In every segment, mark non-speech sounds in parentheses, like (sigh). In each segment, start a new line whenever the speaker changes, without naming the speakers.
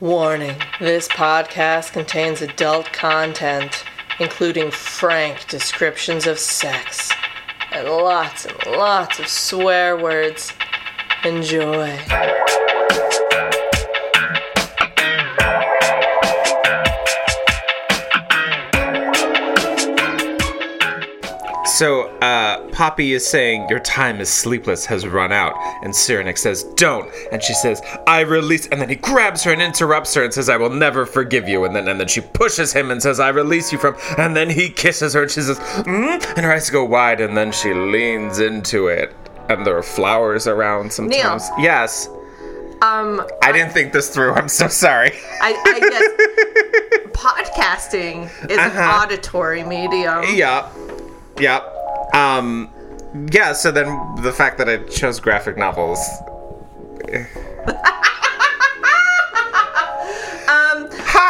Warning this podcast contains adult content, including frank descriptions of sex and lots and lots of swear words. Enjoy.
So, uh, Poppy is saying, Your time as sleepless has run out. And Cyrenic says, Don't. And she says, I release. And then he grabs her and interrupts her and says, I will never forgive you. And then, and then she pushes him and says, I release you from. And then he kisses her and she says, mm? And her eyes go wide. And then she leans into it. And there are flowers around sometimes. Yes.
Um,
I didn't think this through. I'm so sorry.
I, I guess (laughs) podcasting is an
Uh-huh.
auditory medium.
Yeah. Yeah. Um yeah, so then the fact that I chose graphic novels (laughs)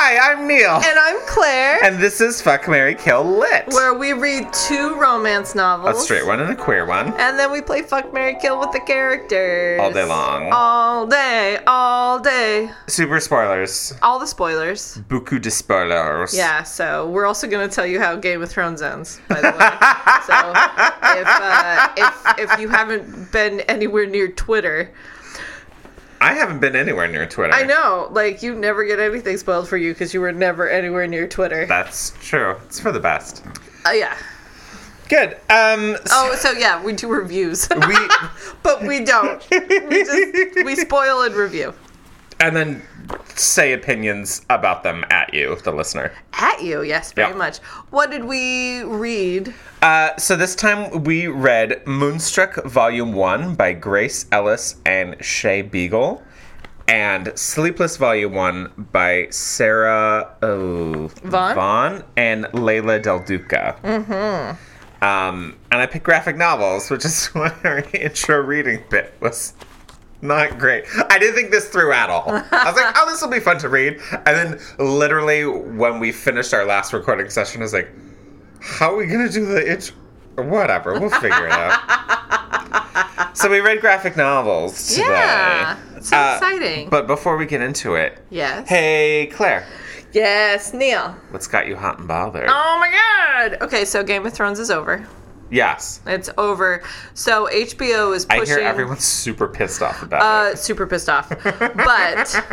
Hi, I'm Neil.
and I'm Claire,
And this is Fuck Marry Kill Lit.
where we read two romance novels.
a straight one and a queer one.
And then we play Fuck Marry Kill with the characters.
All day long.
All day, all day.
Super spoilers.
All the spoilers.
Beaucoup de spoilers.
Yeah, so we're also going to tell you how Game of Thrones ends, by the way. so if, uh, if, if you haven't been anywhere near Twitter,
I haven't been anywhere near Twitter.
I know, like, you never get anything spoiled for you because you were never anywhere near Twitter.
That's true. It's for the best.
Uh, yeah.
Good. Um
Oh, so yeah, we do reviews. (laughs)
we
but we don't. We just we spoil and review.
and then say opinions about them at you, the listener.
At you, yes, very
Yeah.
much. What did we read?
Uh, so this time we read Moonstruck Volume 1 by Grace Ellis and Shae Beagle, and Sleepless Volume 1 by Sarah oh,
Vaughn?
and Leila Del Duca. Mm-hmm. Um, and I picked graphic novels, which is (laughs) why our intro reading bit was not great. I didn't think this through at all. I was like, (laughs) oh, this will be fun to read. And then literally when we finished our last recording session, I was like, how are we gonna do the itch? Whatever, we'll figure it out. (laughs) so we read graphic novels today.
Yeah, so
Uh,
exciting.
But before we get into it,
yes.
hey Claire,
Yes, Neil.
what's got you hot and bothered?
Oh my god. Okay, so Game of Thrones is over.
Yes,
It's over. So HBO is
I
pushing.
hear everyone's super pissed off about
uh,
it.
super pissed off. But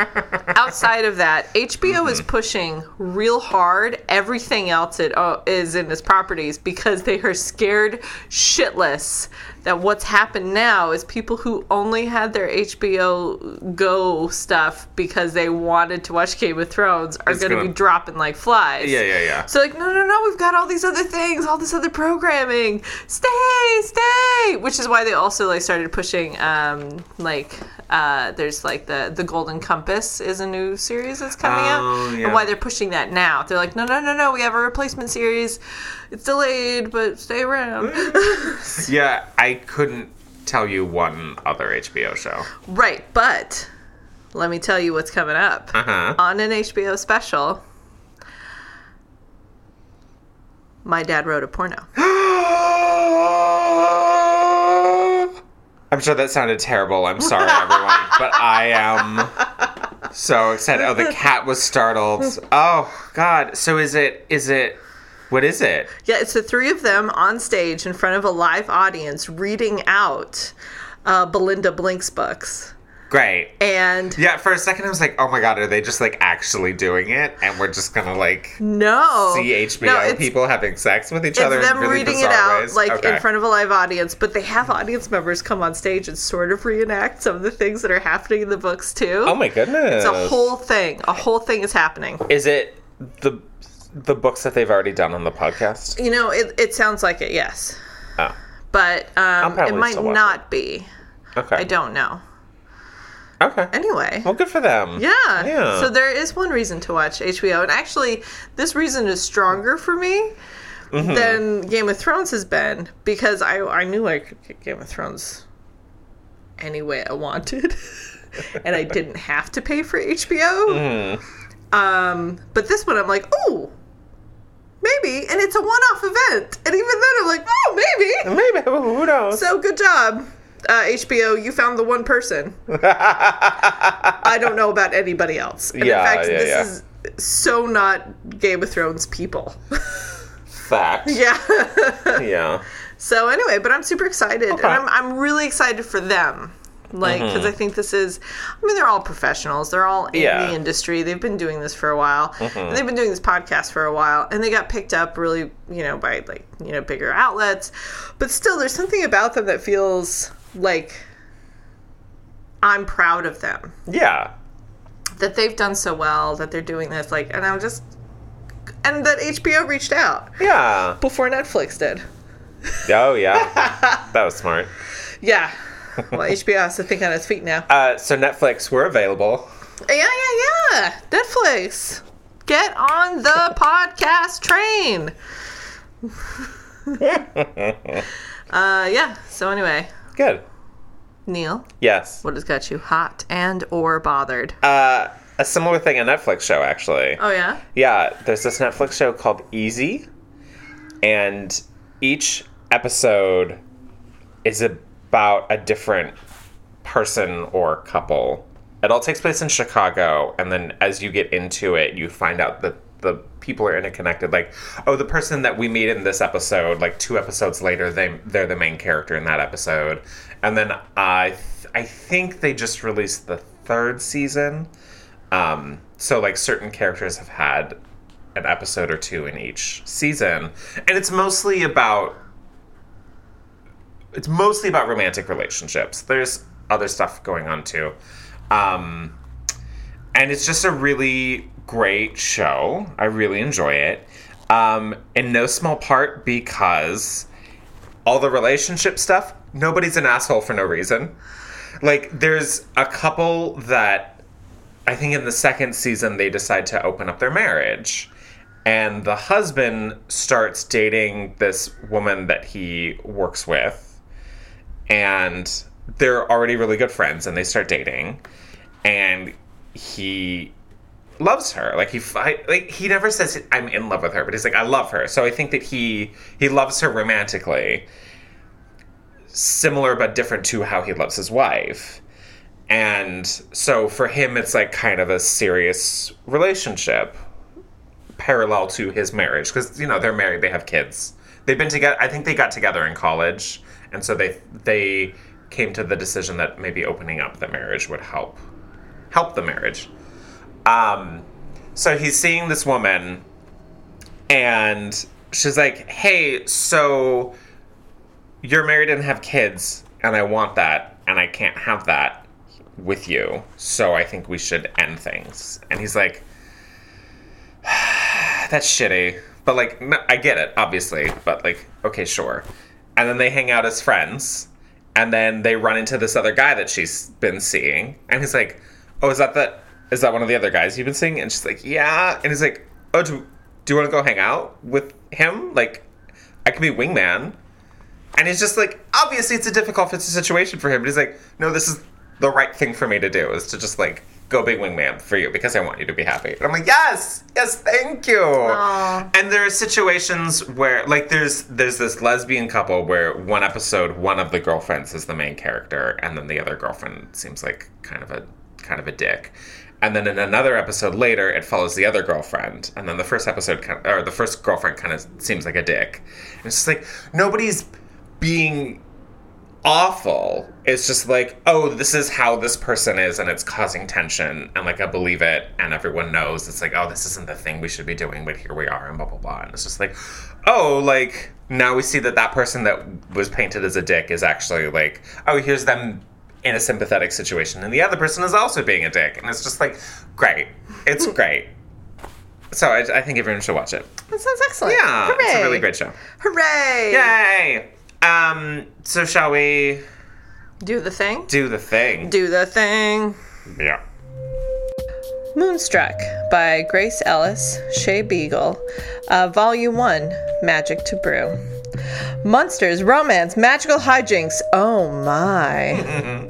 outside of that, HBO is pushing real hard everything else it uh, is in its properties because they are scared shitless that what's happened now is people who only had their HBO Go stuff because they wanted to watch Game of Thrones are going to
gonna-
be dropping like flies.
Yeah, yeah, yeah.
So like, no, no, no, we've got all these other things, all this other programming. Stay, stay. Which is why they also like started pushing, um, like, uh, there's like the the Golden Compass is a new series that's coming
Oh,
out,
yeah.
and why they're pushing that now. They're like, no, no, no, no, we have a replacement series. It's delayed, but stay around. (laughs)
Yeah, I couldn't tell you one other HBO show.
right, but let me tell you what's coming up
Uh-huh.
on an HBO special. My dad wrote a porno. (gasps)
I'm sure that sounded terrible. I'm sorry, (laughs) everyone, but I am so excited. Oh, the cat was startled. (laughs) Oh God! So is it? Is it? What is it?
Yeah, it's the three of them on stage in front of a live audience reading out uh, Belinda Blink's books.
Great.
And
Yeah, for a second I was like, oh my God, are they just like actually doing it? And we're just gonna like
no,
see HBO
no,
people having sex with each
It's
other
them
really
reading it out
ways?
like
Okay.
in front of a live audience, but they have audience members come on stage and sort of reenact some of the things that are happening in the books too.
Oh my goodness!
It's a whole thing. A whole thing is happening.
Is it the the books that they've already done on the podcast?
You know, it, it sounds like it, yes,
Oh,
but um, it might not be.
okay.
I don't know.
Okay.
Anyway.
Well, good for them.
Yeah.
Yeah.
So there is one reason to watch HBO, and actually, this reason is stronger for me
Mm-hmm.
than Game of Thrones has been because I I knew I could get Game of Thrones any way I wanted, (laughs) and I didn't have to pay for HBO.
Mm-hmm.
Um, but this one, I'm like, oh, maybe, and it's a one-off event, and even then, I'm like, oh, maybe. (laughs)
Maybe who knows?
So good job. uh, HBO, you found the one person. (laughs) I don't know about anybody else. And
Yeah,
in fact,
yeah,
this
yeah.
is so not Game of Thrones people. (laughs)
Fact.
yeah.
Yeah.
so anyway, but I'm super excited,
Okay.
And I'm I'm really excited for them. Like, because I mm-hmm. think this is, I mean, they're all professionals. They're all in
Yeah.
the industry. They've been doing this for a while. Mm-hmm. And they've been doing this podcast for a while. And they got picked up really, you know, by like, you know, bigger outlets. But still, there's something about them that feels like I'm proud of them.
Yeah.
That they've done so well, that they're doing this. Like, and I'm just, and that HBO reached out
Yeah.
before Netflix did.
Oh yeah. (laughs) that was smart.
Yeah. Well, HBO has to think on its feet now.
Uh, so Netflix, we're available.
Yeah, yeah, yeah. Netflix. Get on the (laughs) podcast train. (laughs) uh, yeah. So anyway,
Good.
Neil,
Yes.
what has got you hot and or bothered?
Uh, a similar thing, a Netflix show actually.
Oh yeah.
Yeah, there's this Netflix show called Easy, and each episode is about a different person or couple. It all takes place in Chicago, and then as you get into it, you find out that the people are interconnected. Like, oh, the person that we meet in this episode, like two episodes later, they they're the main character in that episode, and then I th- I think they just released the third season. Um, so like certain characters have had an episode or two in each season, and it's mostly about it's mostly about romantic relationships. There's other stuff going on too, um, and it's just a really great show. I really enjoy it, um, in no small part because all the relationship stuff. Nobody's an asshole for no reason. Like there's a couple that I think in the second season they decide to open up their marriage. And the husband starts dating this woman that he works with. And they're already really good friends and they start dating. And he loves her. Like he fi- like he never says I'm in love with her, but he's like I love her. So I think that he he loves her romantically. Similar but different to how he loves his wife. And so for him, it's like kind of a serious relationship parallel to his marriage because you know they're married, they have kids. They've been together. I think they got together in college, and so they they came to the decision that maybe opening up the marriage would help help the marriage. Um, so he's seeing this woman, and she's like, "Hey, so you're married and have kids, and I want that, and I can't have that with you. So I think we should end things." And he's like, (sighs) "That's shitty." But like, no, I get it, obviously. But like, okay, sure. And then they hang out as friends, and then they run into this other guy that she's been seeing, and he's like, "Oh, is that that? Is that one of the other guys you've been seeing?" And she's like, "Yeah." And he's like, "Oh, do, do you want to go hang out with him? Like, I can be wingman." And he's just like, obviously, it's a difficult situation for him. But he's like, "No, this is the right thing for me to do. Is to just like go big wingman for you because I want you to be happy." And I'm like, "Yes, yes, thank you."
Aw.
And there are situations where, like, there's there's this lesbian couple where one episode, one of the girlfriends is the main character, and then the other girlfriend seems like kind of a kind of a dick. And then in another episode later, it follows the other girlfriend, and then the first episode, kind or the first girlfriend, kind of seems like a dick. And it's just like nobody's being awful. It's just like, oh, this is how this person is, and it's causing tension, and like I believe it, and everyone knows it's like, oh, this isn't the thing we should be doing, but here we are, and blah blah blah. And it's just like, oh, like now we see that that person that was painted as a dick is actually like, oh, here's them in a sympathetic situation, and the other person is also being a dick, and it's just like, great, it's hmm. great. So I, I think everyone should watch it.
That sounds excellent.
Yeah,
Hooray.
it's a really great show.
Hooray!
Yay! Um, so shall we
Do the thing.
do the thing?
Do the thing.
Yeah.
Moonstruck by Grace Ellis, Shae Beagle, uh, Volume 1 Magic to Brew. Monsters, romance, magical hijinks. Oh my. (laughs)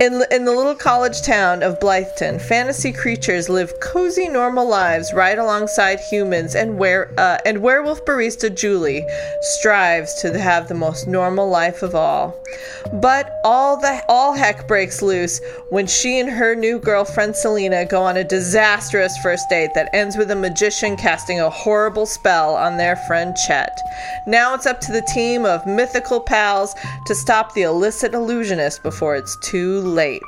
In, in the little college town of Blytheton, fantasy creatures live cozy, normal lives right alongside humans, and were uh, and werewolf barista Julie strives to have the most normal life of all. But all the all heck breaks loose when she and her new girlfriend Selena go on a disastrous first date that ends with a magician casting a horrible spell on their friend Chet. Now it's up to the team of mythical pals to stop the illicit illusionist before it's too late.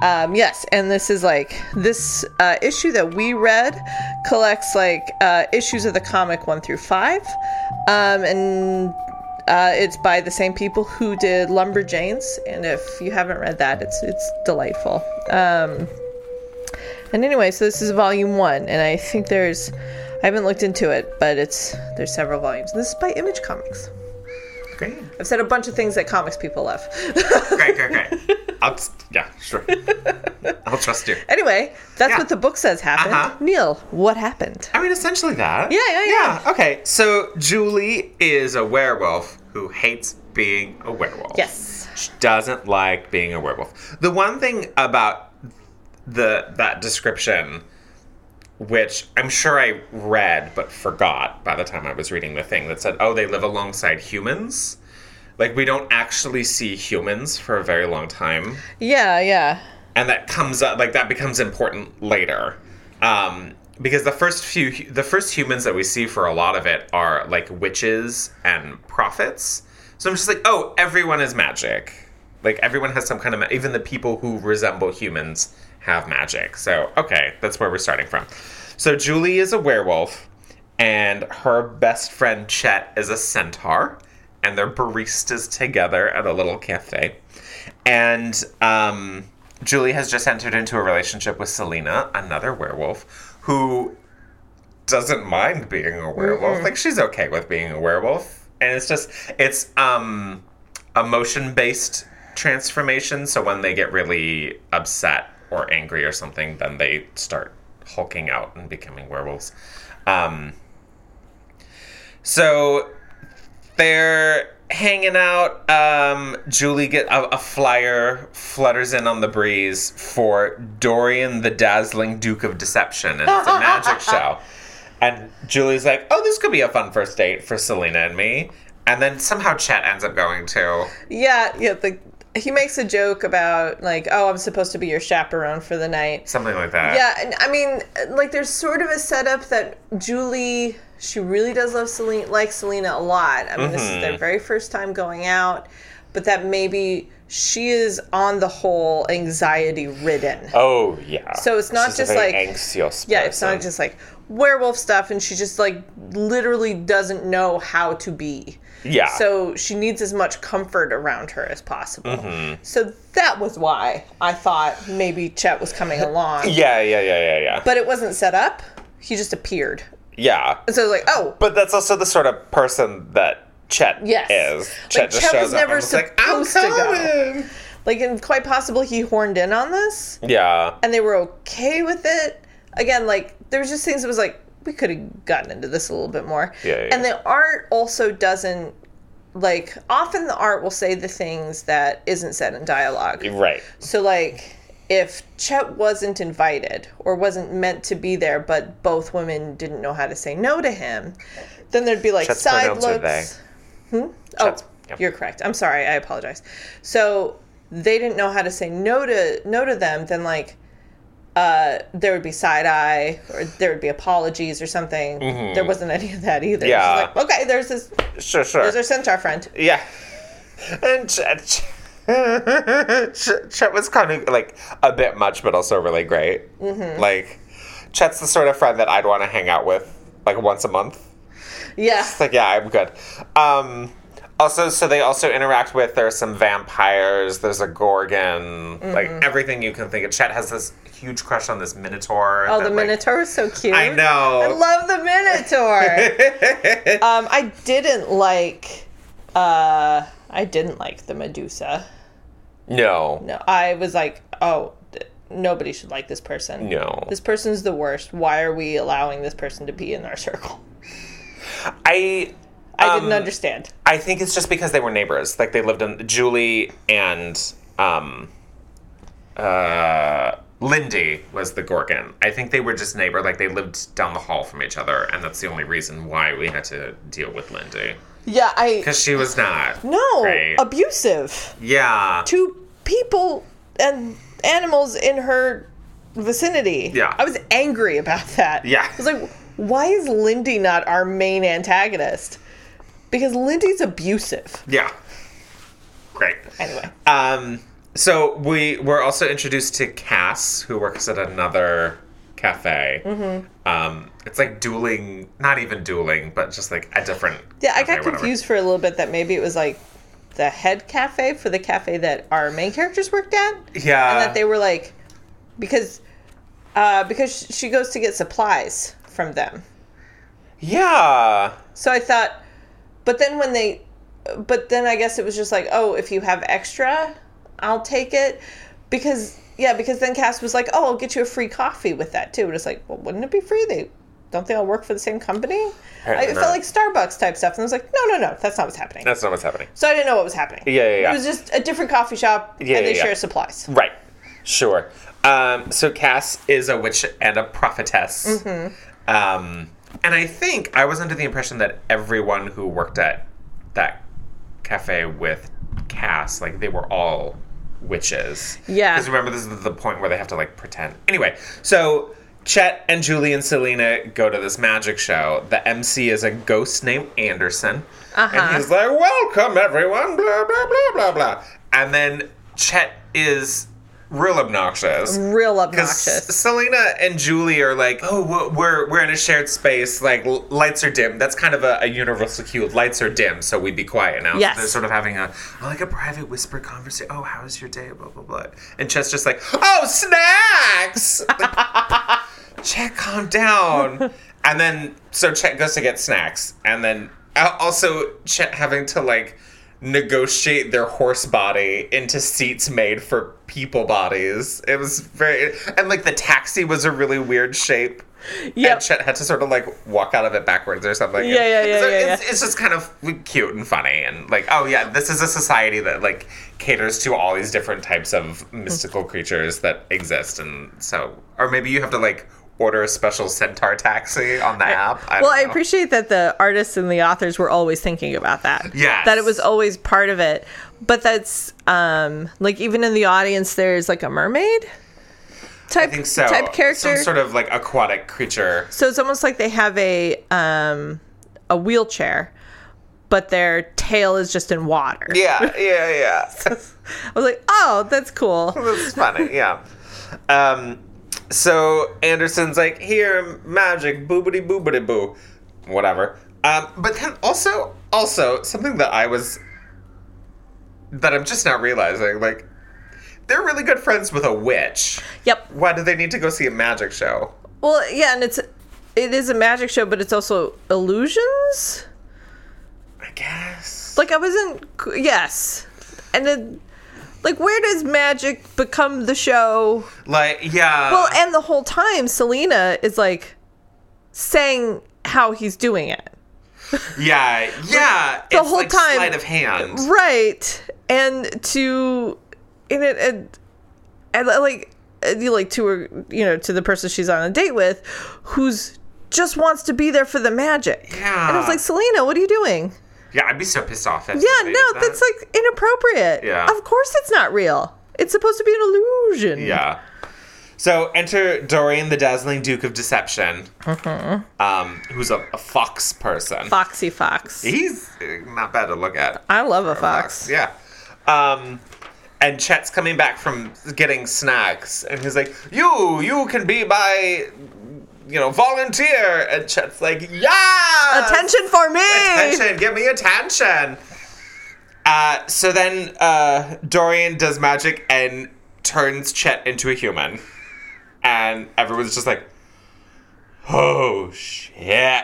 Um, yes, and this is like this uh, issue that we read collects like uh, issues of the comic one through five, um, and uh, it's by the same people who did Lumberjanes. And if you haven't read that, it's it's delightful. Um, and anyway, so this is volume one, and I think there's I haven't looked into it, but it's there's several volumes. And this is by Image Comics.
Great.
I've said a bunch of things that comics people love.
Great, great, great. (laughs) I'll, t- yeah, sure. (laughs) I'll trust you.
anyway, that's
Yeah.
what the book says happened.
Uh-huh.
Neil, what happened?
I mean, essentially that.
Yeah, yeah, yeah.
Okay, so Julie is a werewolf who hates being a werewolf.
Yes.
She doesn't like being a werewolf. The one thing about the that description, which I'm sure I read but forgot by the time I was reading the thing that said, "Oh, they live alongside humans." Like we don't actually see humans for a very long time
Yeah, yeah.
and that comes up like that becomes important later um, because the first few the first humans that we see for a lot of it are like witches and prophets so i'm just like oh everyone is magic like everyone has some kind of ma- even the people who resemble humans have magic. So okay that's where we're starting from. So julie is a werewolf and her best friend chet is a centaur and they're baristas together at a little cafe. And um, Julie has just entered into a relationship with Selena, another werewolf, who doesn't mind being a werewolf. Like she's okay with being a werewolf, and it's just it's um, emotion based transformation. So when they get really upset or angry or something, then they start hulking out and becoming werewolves. Um, so they're hanging out. Um, Julie get a, a flyer flutters in on the breeze for Dorian the Dazzling Duke of Deception, and it's a (laughs) magic show. And Julie's like, "Oh, this could be a fun first date for Selena and me." And then somehow Chet ends up going too.
Yeah, yeah. The, he makes a joke about like, oh, I'm supposed to be your chaperone for the night.
Something like that.
Yeah, and I mean, like, there's sort of a setup that Julie, she really does love Selena, like Selena a lot. I mean, this is
Mm-hmm.
their very first time going out, but that maybe she is on the whole anxiety ridden.
Oh yeah.
So it's not just like-
anxious.
Yeah, it's not just like werewolf stuff, and she just like literally doesn't know how to be.
yeah.
So she needs as much comfort around her as possible.
Mm-hmm.
So that was why I thought maybe Chet was coming along. (laughs)
yeah, yeah, yeah, yeah, yeah.
But it wasn't set up. He just appeared.
yeah.
And so I was like, oh,
But that's also the sort of person that Chet
Yes.
is.
Like,
Chet just
Chet
shows
was
up
never
and was like, I'm
supposed to go." like, and quite possible he horned in on this
Yeah.
and they were okay with it. Again, like, there was just things that was like, we could have gotten into this a little bit more.
Yeah, yeah.
And the art also doesn't, like, often the art will say the things that isn't said in dialogue.
Right.
So like if Chet wasn't invited or wasn't meant to be there, but both women didn't know how to say no to him, then there'd be like
Chet's
side looks.
They.
Oh,
yep.
you're correct. I'm sorry. I apologize. So they didn't know how to say no to no to them. Then like. Uh, there would be side eye, or there would be apologies, or something. There wasn't any of that either.
Mm-hmm. Yeah.
like, okay, there's this,
Sure, sure.
there's our centaur friend.
Yeah. And Chet, Chet, Chet was kind of like a bit much, but also really great. Mm-hmm. Like, Chet's the sort of friend that I'd want to hang out with like once a month.
Yeah.
It's like, yeah, I'm good. Um, also, so they also interact with there's some vampires, there's a gorgon, like
Mm-hmm.
everything you can think of. Chet has this huge crush on this minotaur.
Oh,
that,
the
like-
Minotaur is so cute.
I know.
I love the Minotaur. (laughs) um, I didn't like. Uh, I didn't like the Medusa.
no.
No, I was like, oh, nobody should like this person.
No.
This person's the worst. Why are we allowing this person to be in our circle?
I
I
Um,
didn't understand.
I think it's just because they were neighbors. Like they lived in Julie and um, uh, Lindy was the Gorgon. I think they were just neighbor, like they lived down the hall from each other, and that's the only reason why we had to deal with Lindy
Yeah, I
because she was not.
no abusive
Yeah.
to people and animals in her vicinity.
Yeah.
I was angry about that.
Yeah.
I was like, why is Lindy not our main antagonist? Because Lindy's abusive.
Yeah. Great.
Anyway.
Um, so we were also introduced to Cass, who works at another cafe. Mm-hmm. Um, it's like dueling, not even dueling, but just like a different.
Yeah, I got confused for a little bit that maybe it was like the head cafe for the cafe that our main characters worked at.
Yeah.
and that they were like because uh because she goes to get supplies from them.
yeah.
So I thought but then when they but then I guess it was just like, "Oh, if you have extra, I'll take it." Because yeah, because then Cass was like, "Oh, I'll get you a free coffee with that too." And it's like, "Well, wouldn't it be free? They don't they all work for the same company?" I, it felt like Starbucks type stuff, and I was like, "No, no, no, that's not what's happening."
That's not what's happening.
so I didn't know what was happening.
Yeah, yeah, yeah.
It was just a different coffee shop,
Yeah,
and they
yeah.
share supplies.
Right. Sure. Um, so Cass is a witch and a prophetess.
Mm-hmm.
Um, and I think I was under the impression that everyone who worked at that cafe with Cass, like they were all witches.
Yeah.
Because remember, this is the point where they have to like pretend. Anyway, so Chet and Julie and Selena go to this magic show. The MC is a ghost named Anderson.
Uh-huh.
And he's like, Welcome, everyone, blah, blah, blah, blah, blah. And then Chet is real obnoxious.
Real obnoxious.
Selena and Julie are like, oh, we're we're in a shared space. Like l- lights are dim. That's kind of a, a universal cue. Lights are dim, so we'd be quiet now. So they're sort of having a oh, like a private whisper conversation. Oh, how was your day? Blah blah blah. And Chet's just like, oh, snacks. Like, (laughs) Chet, calm down. and then so Chet goes to get snacks, and then also Chet having to like negotiate their horse body into seats made for people bodies. It was very and like the taxi was a really weird shape.
Yeah,
And Chet had to sort of like walk out of it backwards or something.
Yeah, yeah, yeah,
So
yeah,
it's,
yeah.
it's just kind of cute and funny and like, oh yeah, this is a society that like caters to all these different types of mystical creatures that exist, and so or maybe you have to like order a special centaur taxi on the app. I
Well,
don't
I appreciate that the artists and the authors were always thinking about that.
Yeah,
That it was always part of it. But that's um like even in the audience there's like a mermaid type
I think so.
type character.
some sort of like aquatic creature.
so it's almost like they have a um a wheelchair but their tail is just in water.
Yeah, yeah, yeah. (laughs)
I was like, "Oh, that's cool."
That's funny, yeah. (laughs) Um, so Anderson's like, here, magic, boobity boobity boo. Whatever. Um, but then also, also, something that I was, that I'm just not realizing, like, they're really good friends with a witch.
Yep.
Why do they need to go see a magic show?
Well, yeah, and it's it is a magic show, but it's also illusions.
I guess.
Like I wasn't. Yes, and then, like, where does magic become the show?
Like, yeah.
Well, and the whole time, Selena is like saying how he's doing it,
yeah, (laughs) yeah.
the
it's
whole
like
time-
sleight of hand.
right? And to in it and and uh, like uh, you like to her, you know, to the person she's on a date with, who's just wants to be there for the magic.
Yeah.
And I was like, Selena, what are you doing?
Yeah, I'd be so pissed off.
Yeah, no,
that.
that's like inappropriate.
Yeah.
Of course it's not real. It's supposed to be an illusion.
Yeah. So enter Dorian, the dazzling Duke of Deception, um, who's a, a fox person.
Foxy Fox.
He's uh, not bad to look at.
I love a fox.
Yeah. Um, and Chet's coming back from getting snacks, and he's like, "You, you can be my, you know, volunteer." And Chet's like, "Yeah,
Attention for me!
attention, give me attention." Uh, so then uh, Dorian does magic and turns Chet into a human, and everyone's just like, "Oh shit!"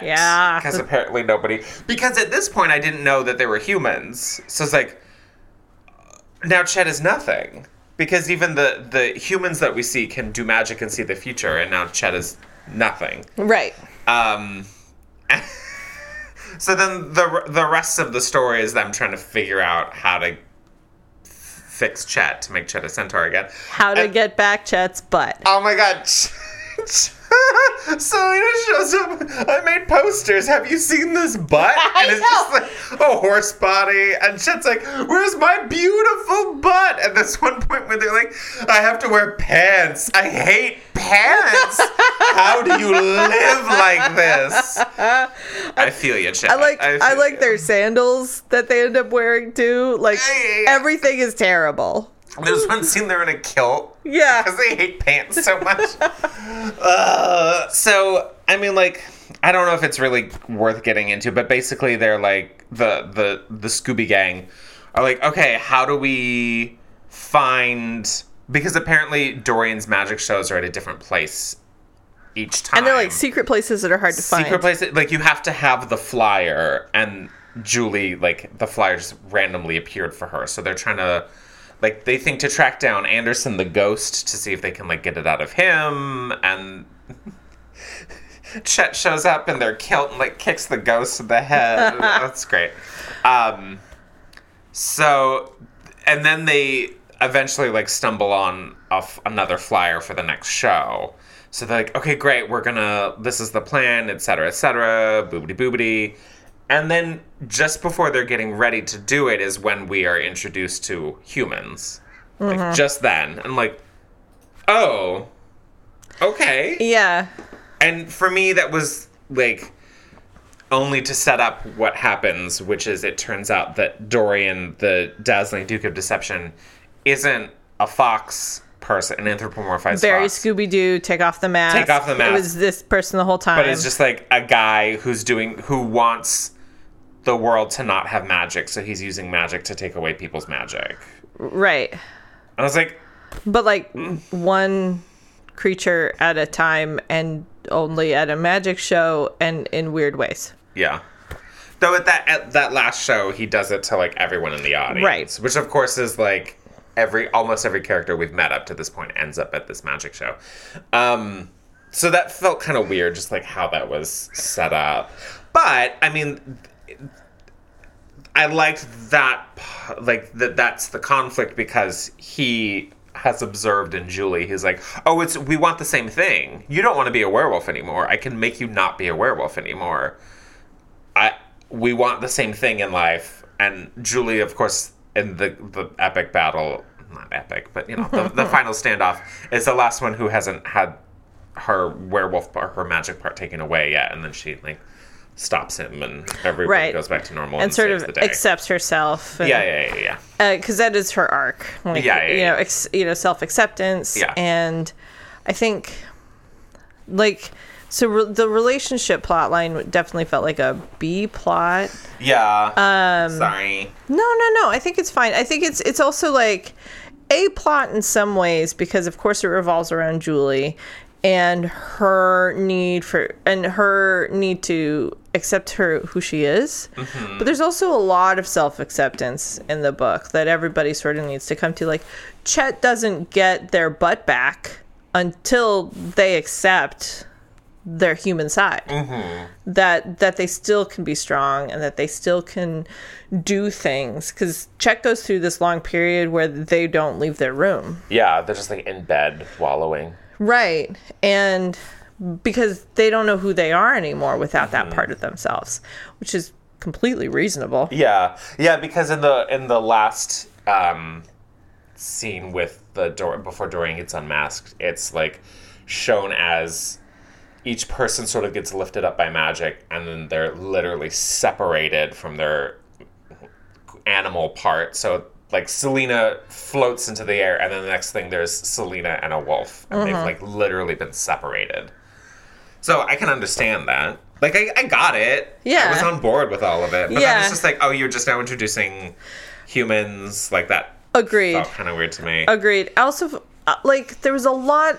Yeah.
because apparently nobody. Because at this point, I didn't know that they were humans, so it's like now Chet is nothing. Because even the the humans that we see can do magic and see the future, and now Chet is nothing.
Right.
Um, (laughs) so then the the rest of the story is them trying to figure out how to fix Chet to make Chet a centaur again.
How to
And-
get back Chet's butt.
Oh my god. (laughs) (laughs) Selena shows up. I made posters. Have you seen this butt? (laughs) And it's just like a horse body. And Chet's like, Where's my beautiful butt? At this one point where they're like, I have to wear pants. I hate pants. How do you live like this? (laughs) I feel you, Chet.
I like I,
feel
like
you.
their sandals that they end up wearing too. Like
Yeah, yeah, yeah.
everything is terrible.
There's one scene they're in a kilt.
Yeah.
Because they hate pants so much. (laughs) uh, so, I mean, like, I don't know if it's really worth getting into, but basically they're like, the, the, the Scooby Gang are like, okay, how do we find. Because apparently Dorian's magic shows are at a different place each time.
And they're like secret places that are hard to find.
secret places. Like, you have to have the flyer, and Julie, like, the flyer just randomly appeared for her. So they're trying to like they think to track down Anderson the ghost to see if they can like get it out of him and Chet shows up in their kilt and like kicks the ghost in the head. (laughs) That's great. Um so and then they eventually like stumble on off another flyer for the next show. So they're like, okay, great, we're gonna this is the plan, etc., etc., boobity boobity. And then just before they're getting ready to do it is when we are introduced to humans. Like mm-hmm. just then. And like, oh. Okay.
yeah.
And for me that was like only to set up what happens, which is it turns out that Dorian, the dazzling Duke of Deception, isn't a fox person, an anthropomorphized
person.
Very.
Scooby Doo. Take off the mask.
Take off the mask.
It was this person the whole time.
But it's just like a guy who's doing who wants the world to not have magic, so he's using magic to take away people's magic.
right.
And I was like,
But like
Mm.
one creature at a time, and only at a magic show, and in weird ways.
yeah. Though at that at that last show, he does it to like everyone in the audience,
Right.
Which of course is like every almost every character we've met up to this point ends up at this magic show. Um, so that felt kind of weird, just like how that was set up. But I mean, I liked that, like that. That's the conflict because he has observed in Julie. He's like, "Oh, it's we want the same thing. You don't want to be a werewolf anymore. I can make you not be a werewolf anymore. I we want the same thing in life." And Julie, of course, in the the epic battle, not epic, but you know, the, the (laughs) final standoff is the last one who hasn't had her werewolf part, her magic part taken away yet, and then she like stops him, and everybody
Right.
goes back to normal and,
and sort of
the day.
accepts herself. And,
yeah, yeah, yeah, yeah.
because that is her arc. Like,
Yeah, yeah,
you
yeah.
know, ex, you know, self acceptance.
Yeah.
and I think, like, so re- the relationship plot line definitely felt like a B plot.
Yeah. Um. Sorry.
No, no, no. I think it's fine. I think it's it's also like a plot in some ways because of course it revolves around Julie and her need for and her need to accept her who she is. Mm-hmm. But there's also a lot of self-acceptance in the book that everybody sort of needs to come to. Like Chet doesn't get their butt back until they accept their human side. Mm-hmm. That that they still can be strong and that they still can do things. Because Chet goes through this long period where they don't leave their room.
Yeah, they're just like in bed wallowing.
Right. And because they don't know who they are anymore without that part of themselves which is completely reasonable.
Yeah, yeah, because in the in the last um, scene with the door before Dorian gets unmasked, it's like shown as each person sort of gets lifted up by magic, and then they're literally separated from their animal part. So like Selena floats into the air, and then the next thing there's Selena and a wolf, and they've like literally been separated. So I can understand that. Like I, I got it.
Yeah.
I was on board with all of it. But then
Yeah.
it's just like, oh, you're just now introducing humans like that.
agreed
kind of weird to me.
Agreed. I also uh, like there was a lot.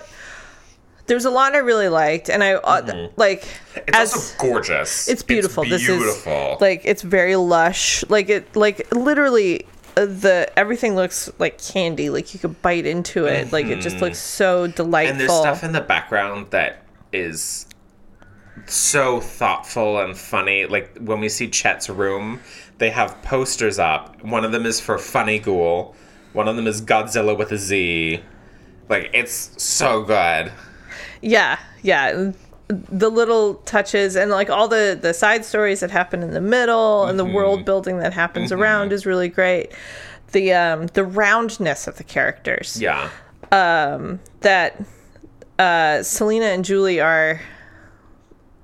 There was a lot I really liked, and I uh, like
Mm-hmm. It's
as
also gorgeous.
it's beautiful.
It's beautiful.
This is like it's very lush. Like it, like literally, the everything looks like candy. Like you could bite into it. Like it just looks so delightful.
Mm-hmm. and there's stuff in the background that is so thoughtful and funny. Like when we see Chet's room, they have posters up. One of them is for Funny Ghoul, One of them is Godzilla with a Z. Like it's so good.
Yeah, yeah. The little touches and like all the the side stories that happen in the middle and the world building that happens around is really great. The um the roundness of the characters.
Yeah.
Um that uh, Selena and Julie are.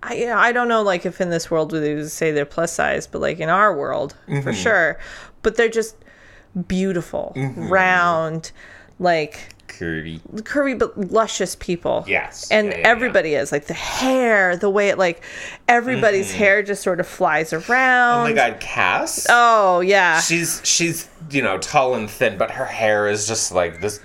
I I don't know like if in this world we would say they're plus size, but like in our world for sure. But they're just beautiful, round, like
Curvy.
curvy but luscious people.
Yes.
And
Yeah, yeah, yeah.
everybody is like the hair, the way it like everybody's hair just sort of flies around.
Oh my god, Cass.
Oh yeah.
She's she's you know tall and thin, but her hair is just like this,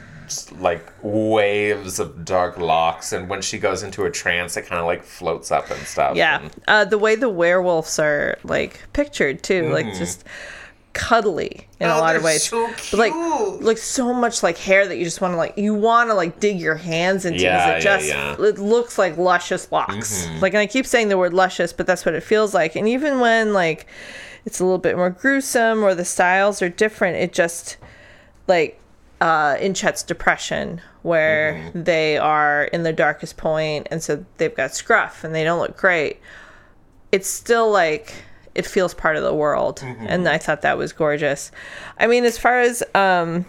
like waves of dark locks. And when she goes into a trance, it kind of like floats up and stuff.
Yeah.
And-
Uh, the way the werewolves are like pictured too, like just cuddly in a
Mm-hmm. Oh,
lot of ways.
so
But like like so much like hair that you just want to like you want to like dig your hands into
Yeah,
because it just
yeah. Mm-hmm.
it looks like luscious locks. Like and I keep saying the word luscious, but that's what it feels like. And even when like it's a little bit more gruesome or the styles are different, it just like uh, in Chet's depression, where
Mm-hmm.
they are in their darkest point, and so they've got scruff and they don't look great. It's still like it feels part of the world, and I thought that was gorgeous. I mean, as far as um,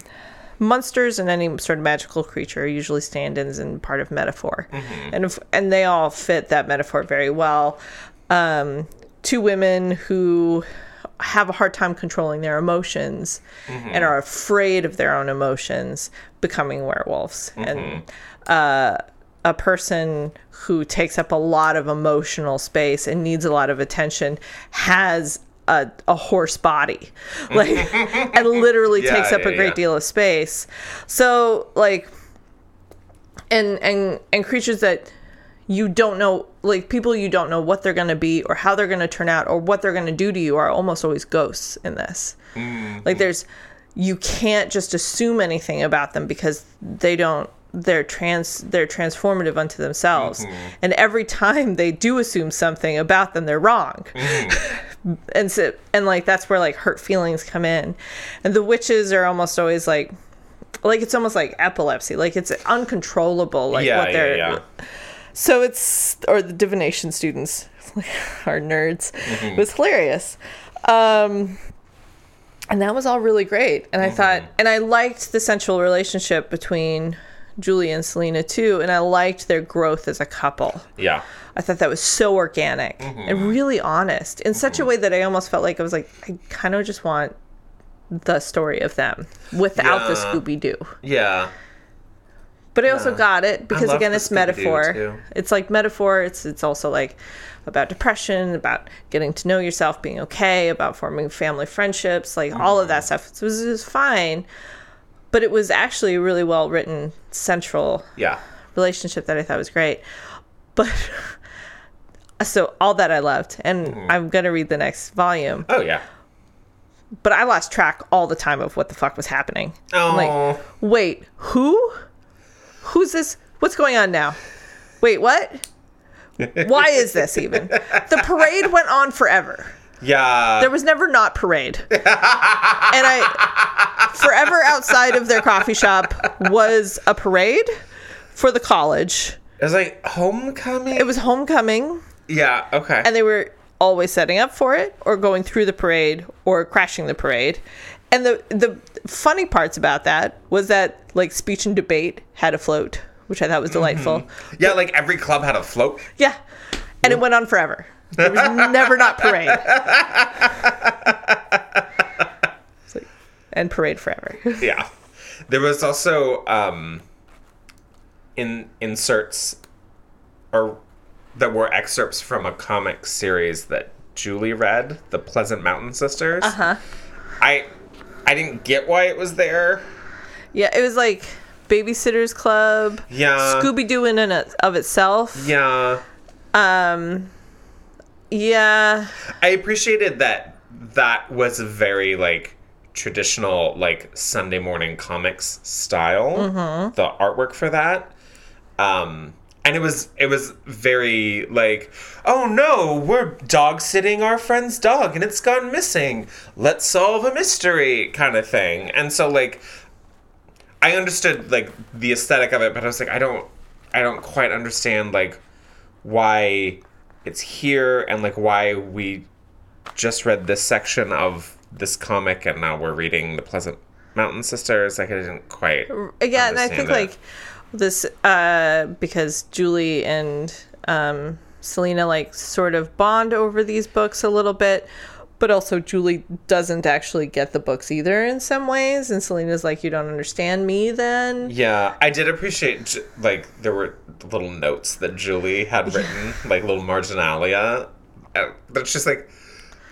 monsters and any sort of magical creature are usually stand-ins and part of metaphor, and if, and they all fit that metaphor very well. Um, two women who have a hard time controlling their emotions and are afraid of their own emotions becoming werewolves. And uh, a person who takes up a lot of emotional space and needs a lot of attention has a, a horse body. (laughs) Like and literally
Yeah,
takes up
yeah,
a great
yeah.
deal of space. So like and and and creatures that you don't know like people you don't know what they're going to be or how they're going to turn out or what they're going to do to you are almost always ghosts in this. Like mm-hmm. there's you can't just assume anything about them because they don't they're trans they're transformative unto themselves. Mm-hmm. And every time they do assume something about them they're wrong. Mm-hmm. (laughs) And so and like that's where like hurt feelings come in. And the witches are almost always like like it's almost like epilepsy. Like it's uncontrollable like
Yeah,
what
yeah,
they're
yeah.
so it's or the divination students (laughs) are nerds. Mm-hmm. It was hilarious. Um and that was all really great. And i thought and i liked the sensual relationship between julie and selena too and i liked their growth as a couple
Yeah.
I thought that was so organic and mm-hmm. really honest in such a mm-hmm. way that I almost felt like I was like, I kind of just want the story of them without the Scooby Doo.
Yeah.
But I also got it because again, it's
Scooby-Doo,
metaphor.
too.
It's like metaphor. It's it's also like about depression, about getting to know yourself, being okay, about forming family friendships, like all of mm-hmm. that stuff. So it was, it was fine, but it was actually a really well written central
Yeah.
relationship that I thought was great. But (laughs) so all that I loved, and
Mm-hmm.
I'm gonna read the next volume.
Oh yeah.
But I lost track all the time of what the fuck was happening. I'm
Oh.
like, wait, who? Who's this? What's going on now? Wait, what? (laughs) Why is this even? The parade went on forever.
Yeah.
There was never not parade. and I forever outside of their coffee shop was a parade for the college.
it was like homecoming.
It was homecoming.
Yeah. Okay.
and they were always setting up for it or going through the parade or crashing the parade and the the funny parts about that was that like speech and debate had a float which i thought was mm-hmm. delightful
yeah. Like every club had a float.
yeah and it went on forever there was never not parade like- and parade forever (laughs)
Yeah. There was also um in inserts or that were excerpts from a comic series that Julie read, The Pleasant Mountain Sisters. Uh-huh. I I didn't get why it was there.
yeah it was like babysitters club
Yeah.
scooby-doo in and of itself
Yeah.
um yeah
I appreciated that that was very like traditional like Sunday morning comics style.
Mm-hmm.
The artwork for that. Um and it was it was very like oh no we're dog sitting our friend's dog and it's gone missing let's solve a mystery kind of thing and so like I understood like the aesthetic of it, but I was like, I don't, I don't quite understand like why it's here and like why we just read this section of this comic and now we're reading the Pleasant Mountain Sisters. Like I didn't quite.
yeah, and I think
it.
like this uh, because Julie and um, Selena like sort of bond over these books a little bit, but also Julie doesn't actually get the books either in some ways, and Selena's like, "You don't understand me, then."
Yeah, I did appreciate like there were little notes that Julie had written, like little marginalia. Uh, That's just like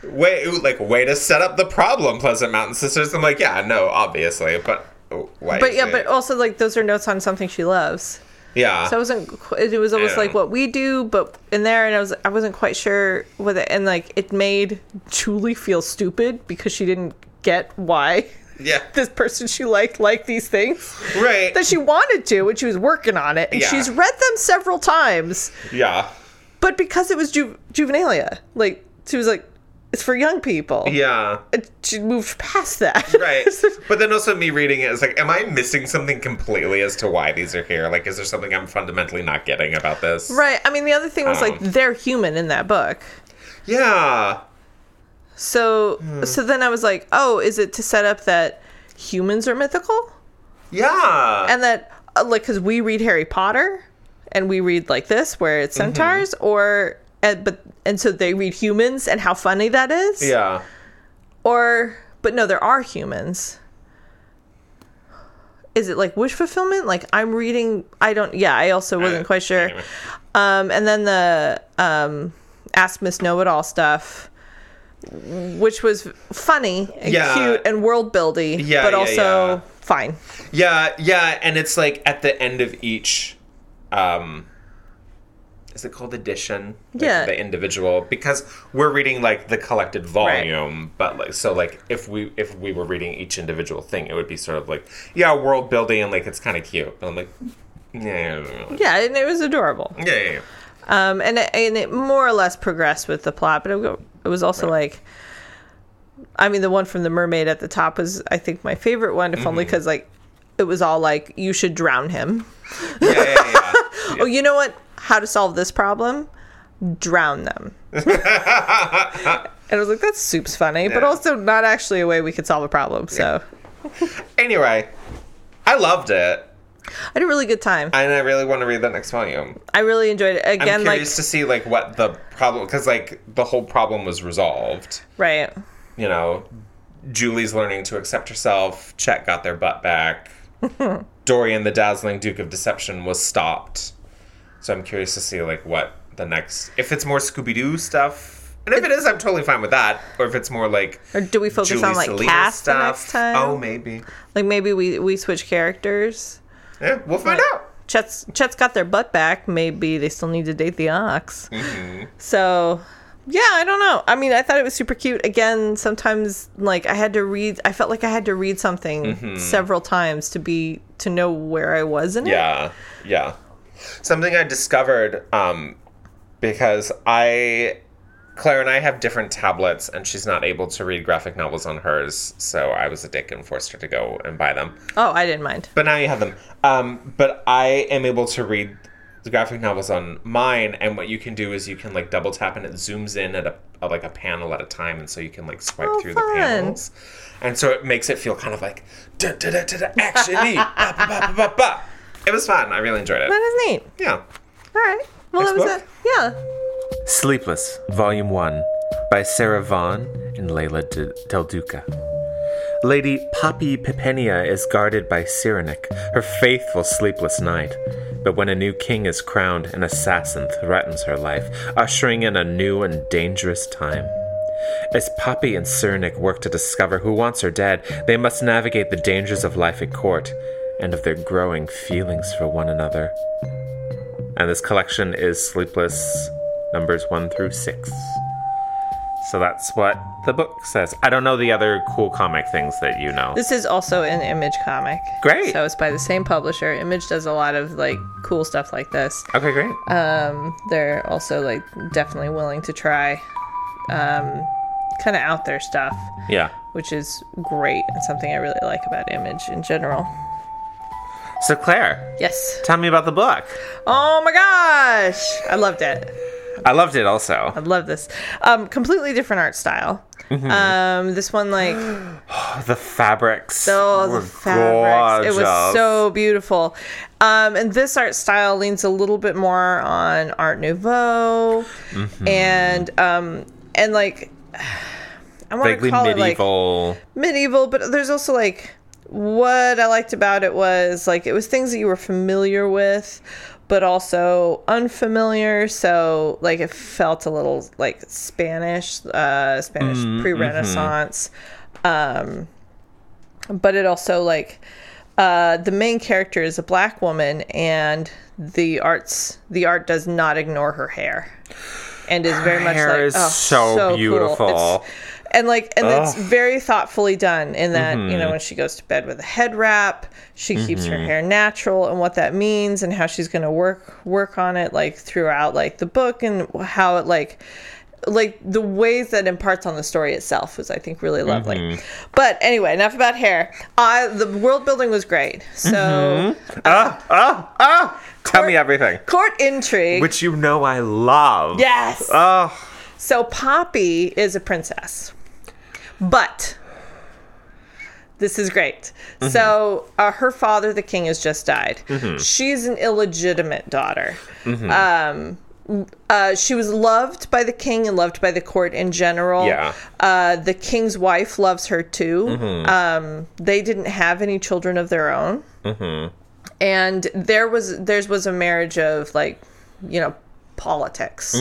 way like way to set up the problem, Pleasant Mountain Sisters. I'm like, yeah, no, obviously, but oh, why?
But yeah,
it-
but also like those are notes on something she loves.
Yeah,
So I wasn't. It was almost like what we do, but in there, and I was. I wasn't quite sure with it, and like it made Julie feel stupid because she didn't get why
yeah, (laughs)
this person she liked liked these things
right,
that she wanted to, and she was working on it, and
Yeah.
she's read them several times,
yeah,
but because it was ju- juvenilia, like she was like, it's for young people.
yeah.
And she moved past that.
Right, (laughs) but then also me reading it is like, am I missing something completely as to why these are here? Like, is there something I'm fundamentally not getting about this?
right. I mean, the other thing was like
Um,
they're human in that book.
Yeah,
So
Hmm.
so then I was like, oh, is it to set up that humans are mythical
yeah,
and that uh, like because we read Harry Potter and we read like this where it's
Mm-hmm.
centaurs or and, but and so they read humans and how funny that is
yeah.
or but no there are humans is it like wish fulfillment like i'm reading i don't yeah i also wasn't quite sure
Anyway.
um and then the um ask miss know-it-all stuff which was funny and
Yeah.
cute and world buildy
Yeah,
but
yeah,
also fine
Yeah, yeah, and it's like at the end of each um is it called edition? Like
Yeah.
The individual because we're reading like the collected volume, but like so like if we if we were reading each individual thing, it would be sort of like yeah, world building and like it's kind of cute. And I'm like yeah, yeah,
yeah and it was adorable
yeah, yeah, yeah.
um and it, and it more or less progressed with the plot but it, it was also like i mean the one from the mermaid at the top was i think my favorite one if only
Mm-hmm.
because like it was all like you should drown him
yeah, yeah, yeah.
Oh you know what how to solve this problem drown them (laughs) and i was like that's soup's funny but also not actually a way we could solve a problem so
Anyway, I loved it,
i had a really good time
and I really want to read the next volume.
i really enjoyed it Again,
I'm
again like
curious to see like what the problem because like the whole problem was resolved.
right
You know, Julie's learning to accept herself. Chet got their butt back. (laughs) Dorian, the dazzling Duke of Deception, was stopped. So I'm curious to see like what the next if it's more Scooby Doo stuff. And if it is, I'm totally fine with that. Or if it's more like
or do we focus
Julie
on like
Selena
cast the next time
Oh, maybe.
like maybe we we switch characters
Yeah, we'll find out.
Chet's Chet's got their butt back. Maybe they still need to date the ox.
Mm-hmm.
So, yeah, I don't know. I mean, I thought it was super cute. Again, sometimes like I had to read. I felt like I had to read something
Mm-hmm.
several times to be to know where I was in it.
Yeah, yeah. Something I discovered um, because I, Claire and I have different tablets, and she's not able to read graphic novels on hers, so I was a dick and forced her to go and buy them.
Oh, I didn't mind.
But now you have them. Um, but I am able to read the graphic novels on mine, and what you can do is you can like double tap, and it zooms in at a, like a panel at a time, and so you can like swipe
Oh,
through
fun.
the panels, and so it makes it feel kind of like da da da da da action ba, ba, ba, ba, ba. It was fun. I really enjoyed it.
That is neat.
Yeah.
All right. Well,
Next
that was
book?
it. Yeah.
Sleepless, Volume 1, by Sarah Vaughn and Leila D- Del Duca. Lady Poppy Pyppenia is guarded by Cyrenic, her faithful sleepless knight. But when a new king is crowned, an assassin threatens her life, ushering in a new and dangerous time. As Poppy and Cyrenic work to discover who wants her dead, they must navigate the dangers of life at court and of their growing feelings for one another. And this collection is Sleepless numbers 1 through 6. So that's what the book says. I don't know the other cool comic things that you know.
This is also an Image comic.
Great.
So it's by the same publisher. Image does a lot of like cool stuff like this.
Okay, great.
um, they're also like definitely willing to try um, kind of out there stuff,
yeah.
which is great and something I really like about Image in general.
So Claire,
Yes.
tell me about the book.
Oh my gosh. I loved it.
I loved it also.
I love this. Um, completely different art style.
Mm-hmm.
Um, this one like (gasps)
The fabrics
oh
were
the fabrics. It was so beautiful. Um, and this art style leans a little bit more on Art Nouveau,
Mm-hmm.
and um, and like (sighs) I want to call it like
medieval.
medieval, but there's also like what I liked about it was like it was things that you were familiar with, but also unfamiliar. So like it felt a little like Spanish, uh, Spanish pre-Renaissance, um, but it also like uh, the main character is a black woman, and the arts the art does not ignore her hair, and is very much
hair
like
is
oh,
so
cool.
beautiful.
It's- and like and it's very thoughtfully done in that
Mm-hmm.
you know when she goes to bed with a head wrap she keeps her
Mm-hmm.
hair natural and what that means and how she's going to work work on it like throughout like the book and how it like like the ways that imparts on the story itself was i think really lovely
Mm-hmm.
but anyway enough about hair uh, the world building was great so
Mm-hmm. Ah, ah, ah! Tell me everything.
court intrigue
Which you know I love.
yes
Oh,
So Poppy is a princess, but this is great. So uh, her father, the king, has just died. She's an illegitimate daughter. Um, uh, she was loved by the king and loved by the court in general.
Yeah.
Uh, the king's wife loves her too. Um, they didn't have any children of their own. And there was theirs was a marriage of like, you know, politics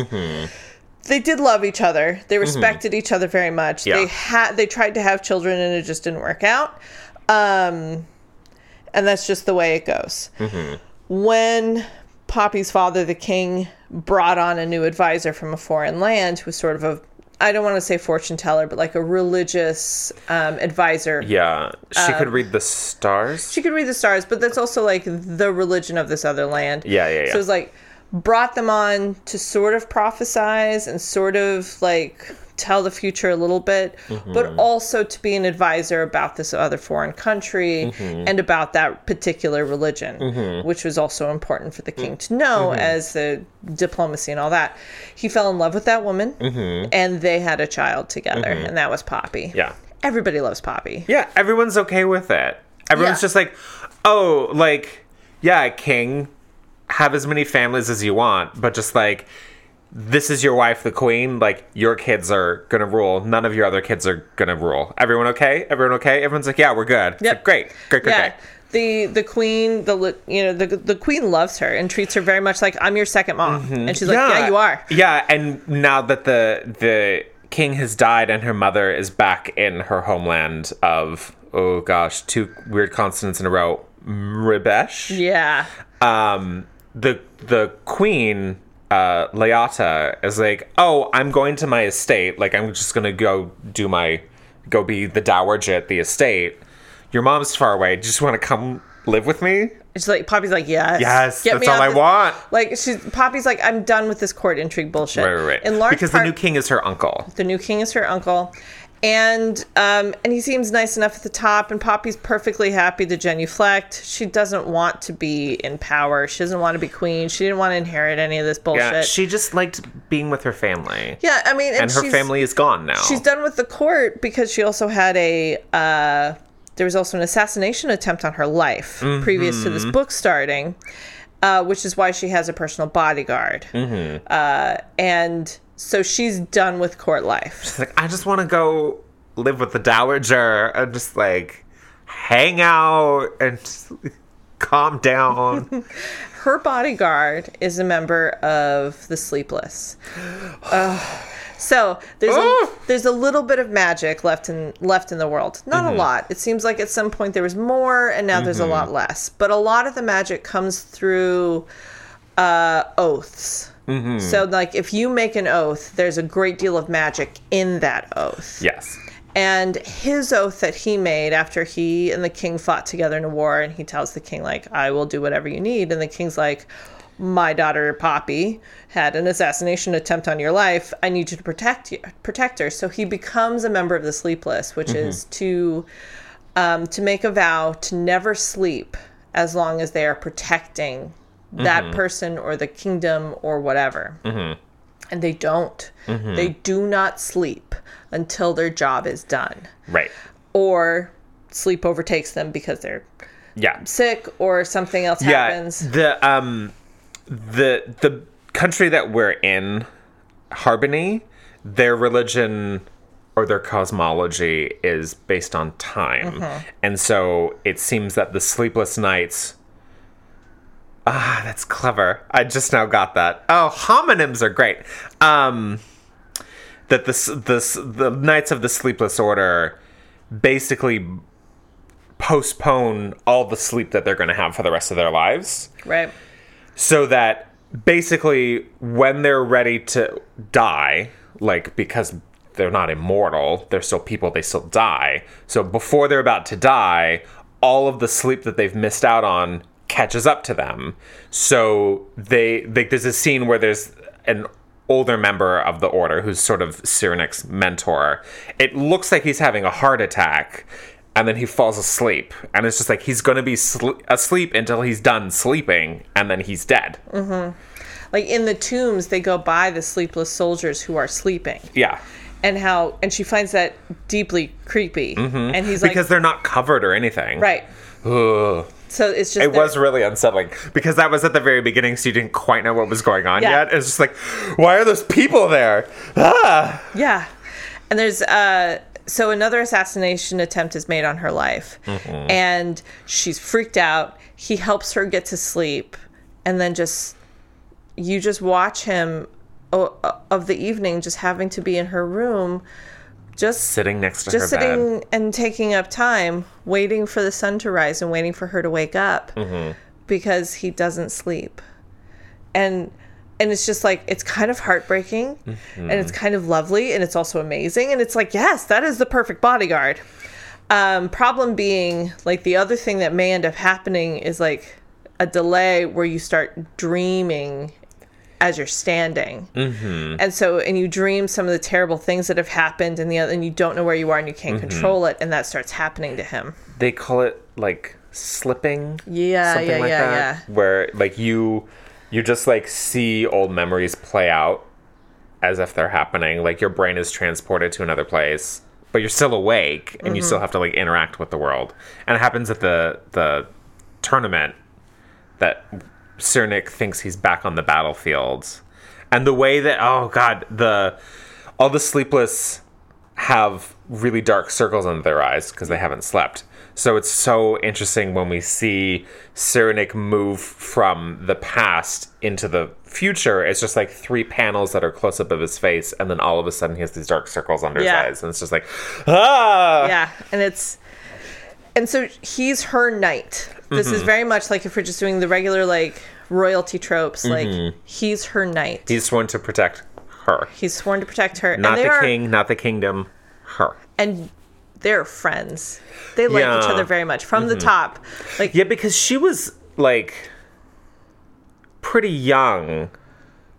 they did love each other. They respected each other very much.
Yeah.
They had they tried to have children and it just didn't work out. Um, and that's just the way it goes. When Poppy's father, the king, brought on a new advisor from a foreign land who was sort of a I don't want to say fortune teller, but like a religious um, advisor.
yeah. She could read the stars.
She could read the stars, but that's also like the religion of this other land.
Yeah, yeah, yeah.
So it's like brought them on to sort of prophesize and sort of like tell the future a little bit,
Mm-hmm.
but also to be an advisor about this other foreign country
Mm-hmm.
and about that particular religion, which was also important for the king to know
Mm-hmm.
as the diplomacy and all that. He fell in love with that woman and they had a child together, and that was Poppy.
Mm-hmm. Yeah.
Everybody loves Poppy.
Yeah, everyone's okay with it. Everyone's
Yeah.
just like, oh, like, yeah, king, have as many families as you want, but just like, this is your wife, the queen. Like, your kids are gonna rule. None of your other kids are gonna rule. Everyone okay? Everyone okay? Everyone's like, yeah, we're good.
Yep.
like, great, great, great,
yeah.
great.
The the queen the you know the the queen loves her and treats her very much like I'm your second mom and she's like yeah you are
Yeah, and now that the the king has died and her mother is back in her homeland of oh gosh, two weird consonants in a row, Mrabesh.
yeah
um, the the queen uh, Leota is like, oh, I'm going to my estate. Like, I'm just gonna go do my go be the dowager at the estate. Your mom's far away. Do you just want to come live with me?
she's like Poppy's like yes
Yes,
Get
that's all I
this-"
want.
like she's Poppy's like I'm done with this court intrigue bullshit
Right, right, right.
in large
because
part
the new king is her uncle.
the new king is her uncle and um and he seems nice enough at the top and Poppy's perfectly happy to genuflect she doesn't want to be in power she doesn't want to be queen she didn't want to inherit any of this bullshit
Yeah, she just liked being with her family,
yeah I mean and,
and her family is gone now.
She's done with the court because she also had a. Uh, there was also an assassination attempt on her life previous to this
Mm-hmm.
book starting, uh, which is why she has a personal bodyguard.
Mm-hmm.
Uh, and so she's done with court life.
She's like, I just want to go live with the dowager and just like hang out and calm down. (laughs)
Her bodyguard is a member of the Sleepless. Ugh. so there's a, there's a little bit of magic left in left in the world. Not
Mm-hmm.
a lot. It seems like at some point there was more, and now there's a lot less. But a lot of the magic comes through uh, oaths.
Mm-hmm.
So like if you make an oath, there's a great deal of magic in that oath.
yes.
And his oath that he made after he and the king fought together in a war, and he tells the king, like, I will do whatever you need. And the king's like, My daughter Poppy had an assassination attempt on your life. I need you to protect you, protect her. So he becomes a member of the Sleepless, which is to um, to make a vow to never sleep as long as they are protecting that mm-hmm. person or the kingdom or whatever. Mm-hmm. And they don't. Mm-hmm. They do not sleep until their job is done,
Right.
or sleep overtakes them because they're
Yeah.
sick or something else
Yeah.
happens.
The um the the country that we're in, Harbony, their religion or their cosmology is based on time. And so it seems that the sleepless nights Ah, that's clever. I just now got that. Oh, homonyms are great. Um that the s- the s- the Knights of the Sleepless Order basically postpone all the sleep that they're going to have for the rest of their lives
Right.
so that basically when they're ready to die like because they're not immortal they're still people they still die so before they're about to die all of the sleep that they've missed out on catches up to them. So they like there's a scene where there's an older member of the order who's sort of Cyrenic's mentor. It looks like he's having a heart attack and then he falls asleep and it's just like he's going to be sl- asleep until he's done sleeping and then he's dead. Mm-hmm.
Like in the tombs, they go by the sleepless soldiers who are sleeping,
yeah.
And how and she finds that deeply creepy. Mm-hmm. And he's like,
because they're not covered or anything.
Right.
Ugh.
So it's just
it was really unsettling because that was at the very beginning so you didn't quite know what was going on
Yeah.
yet it's just like why are those people there ah
Yeah. And there's uh so another assassination attempt is made on her life. And she's freaked out. He helps her get to sleep and then just you just watch him o- of the evening just having to be in her room just
sitting next to
just
her bed.
sitting and taking up time waiting for the sun to rise and waiting for her to wake up because he doesn't sleep. And and it's just like it's kind of heartbreaking and it's kind of lovely and it's also amazing. And it's like yes that is the perfect bodyguard. Um, problem being like the other thing that may end up happening is like a delay where you start dreaming as you're standing. Mm-hmm. and so and you dream some of the terrible things that have happened and the other and you don't know where you are and you can't control it and that starts happening to him.
They call it like slipping?
Yeah,
something
yeah,
like
yeah,
that? where like you you just like see old memories play out as if they're happening. Like your brain is transported to another place but you're still awake and you
Mm-hmm.
still have to like interact with the world. And it happens at the the tournament that Cyrenic thinks he's back on the battlefield and the way that oh god the all the sleepless have really dark circles under their eyes because they haven't slept. So it's so interesting when we see Cyrenic move from the past into the future. It's just like three panels that are close up of his face, and then all of a sudden he has these dark circles under
Yeah.
his eyes, and it's just like, ah,
yeah and it's and so he's her knight this
Mm-hmm.
is very much like if we're just doing the regular like royalty tropes like he's her knight
Mm-hmm. He's sworn to protect her,
he's sworn to protect her
not
and they
the
are,
king, not the kingdom, her.
and they're friends they like each
Yeah. Mm-hmm.
other very much from the top like
Yeah, because she was like pretty young,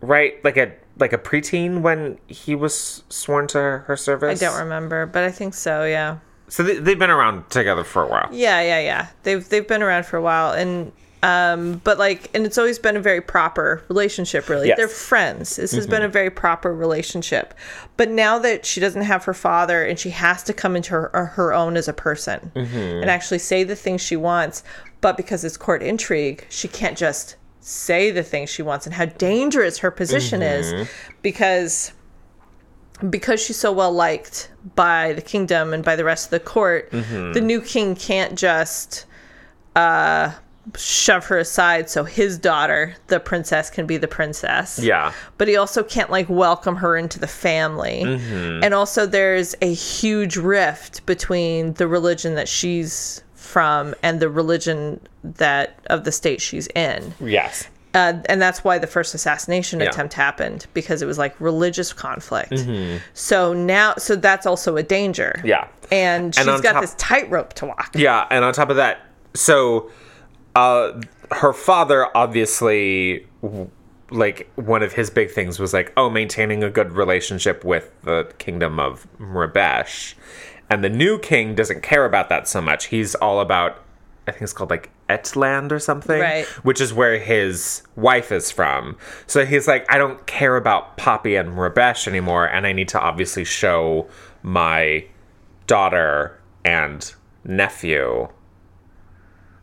right? Like a like a preteen when he was sworn to her service.
i don't remember but i think so yeah
So they, they've been around together for a while.
Yeah, yeah, yeah. They've they've been around for a while, and um, but like, and it's always been a very proper relationship. Really,
Yes.
they're friends. This has been mm-hmm. a very proper relationship. But now that she doesn't have her father, and she has to come into her, uh, her own as a person mm-hmm. and actually say the things she wants, but because it's court intrigue, she can't just say the things she wants, and how dangerous her position is, mm-hmm. because because she's so well liked by the kingdom and by the rest of the court,
Mm-hmm.
the new king can't just uh, shove her aside so his daughter, the princess, can be the princess.
Yeah.
But he also can't like welcome her into the family.
Mm-hmm.
And also, there's a huge rift between the religion that she's from and the religion that of the state she's in.
Yes.
Uh, and that's why the first assassination
Yeah.
attempt happened because it was like religious conflict. So now, so that's also a danger.
Mm-hmm. Yeah.
and she's
on
got
top-
this tightrope to walk.
Yeah, and on top of that, so uh, her father obviously like one of his big things was like oh maintaining a good relationship with the kingdom of Mrabesh and the new king doesn't care about that so much he's all about i think it's called like Etland or something,
Right.
which is where his wife is from. So he's like, I don't care about Poppy and Rabesh anymore, and I need to obviously show my daughter and nephew.